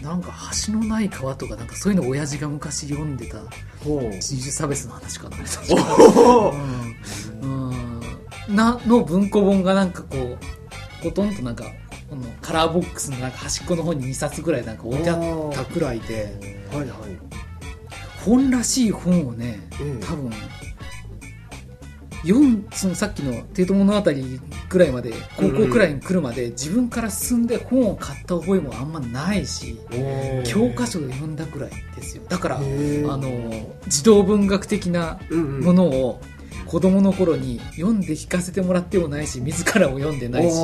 なんか橋のない川とかなんかそういうの親父が昔読んでた人種差別の話かなうん。うん。なの文庫本がなんかこうほとんどなんかこのカラーボックスのなんか端っこの方に2冊ぐらいなんか置いてあったくらいではいはい。本らしい本をねうん。多分4そのさっきの「帝都物語」くらいまで高校くらいに来るまで自分から進んで本を買った覚えもあんまないし教科書で読んだくらいですよ。だからあの児童文学的なものを子供の頃に読んで聞かせてもらってもないし自らも読んでないし、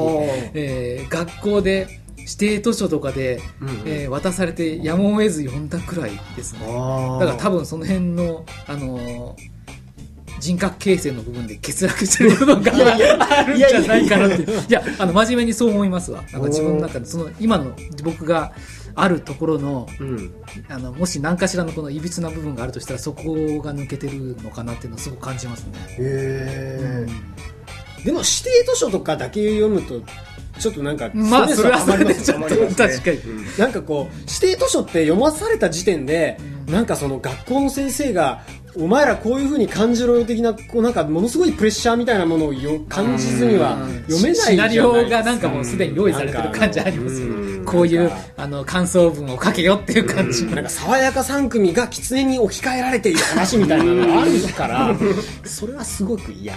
えー学校で指定図書とかで、うんうん。えー渡されてやむを得ず読んだくらいですね。だから多分その辺の、あのー人格形成の部分で欠落してる部分があるんじゃないかなっていやあの真面目にそう思いますわ。なんか自分の中でその今の僕があるところのうん。あのもし何かしらのこのいびつな部分があるとしたらそこが抜けてるのかなっていうのをすごく感じますね、へえでも指定図書とかだけ読むとちょっとなんかまあそれはそれでちょっとね。確かに、なんかこう指定図書って読まされた時点で、なんかその学校の先生がお前らこういうふうに感じろよ的なこうなんかものすごいプレッシャーみたいなものをよ感じずには読めないシナリオがなんかもうすでに用意されてる感じありますようんねこういうあの感想文を書けよっていう感じ。なんか爽やか3組が狐に置き換えられている話みたいなのがあるから それはすごく嫌。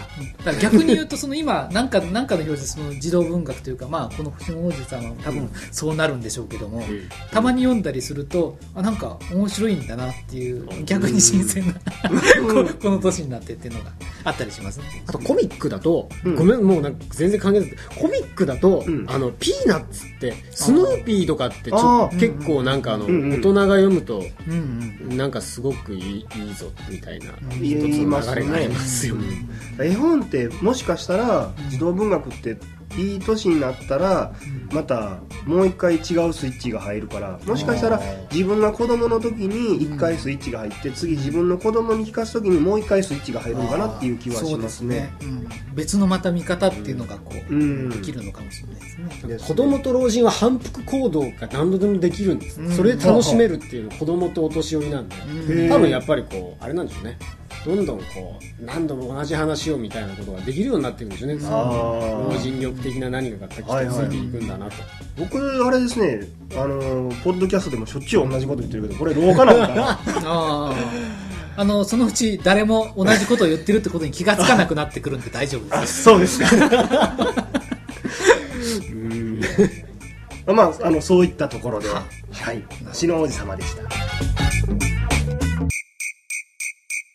逆に言うとその今なんかなんかの表示その児童文学というかまあこの星野王子さんは多分そうなるんでしょうけども、たまに読んだりするとあなんか面白いんだなっていう逆に新鮮な こ この年になってっていうのがあったりしますね。あとコミックだと、うん。ごめんもうなんか全然関係ない。コミックだと、うん。あのピーナッツってスヌーピーとかってちょ結構なんかあの、うんうん大人が読むとうんうん。なんかすごくいいいいぞみたいなうん一つの流れがありますよね。絵本ってもしかしたら児童文学っていい年になったらまたもう一回違うスイッチが入るからもしかしたら自分が子供の時に一回スイッチが入って次自分の子供に聞かす時にもう一回スイッチが入るのかなっていう気はしますね。そうですね、うん、別のまた見方っていうのがこう、うん。できるのかもしれないですね。ですね子供と老人は反復行動が何度でもできるんです、うん。それで楽しめるっていうのは子供とお年寄りなんで、うん。多分やっぱりこうあれなんでしょうねどんどんこう何度も同じ話をみたいなことができるようになっていくんでしょうね。あー。老人力的な何かがきっとついていくんだなと、僕あれですねあのポッドキャストでもしょっちゅう同じこと言ってるけどこれ老化なのかな。あああのそのうち誰も同じことを言ってるってことに気がつかなくなってくるんで大丈夫です。あそうですか。うん。まああのそういったところで。は。はい。篠王子様でした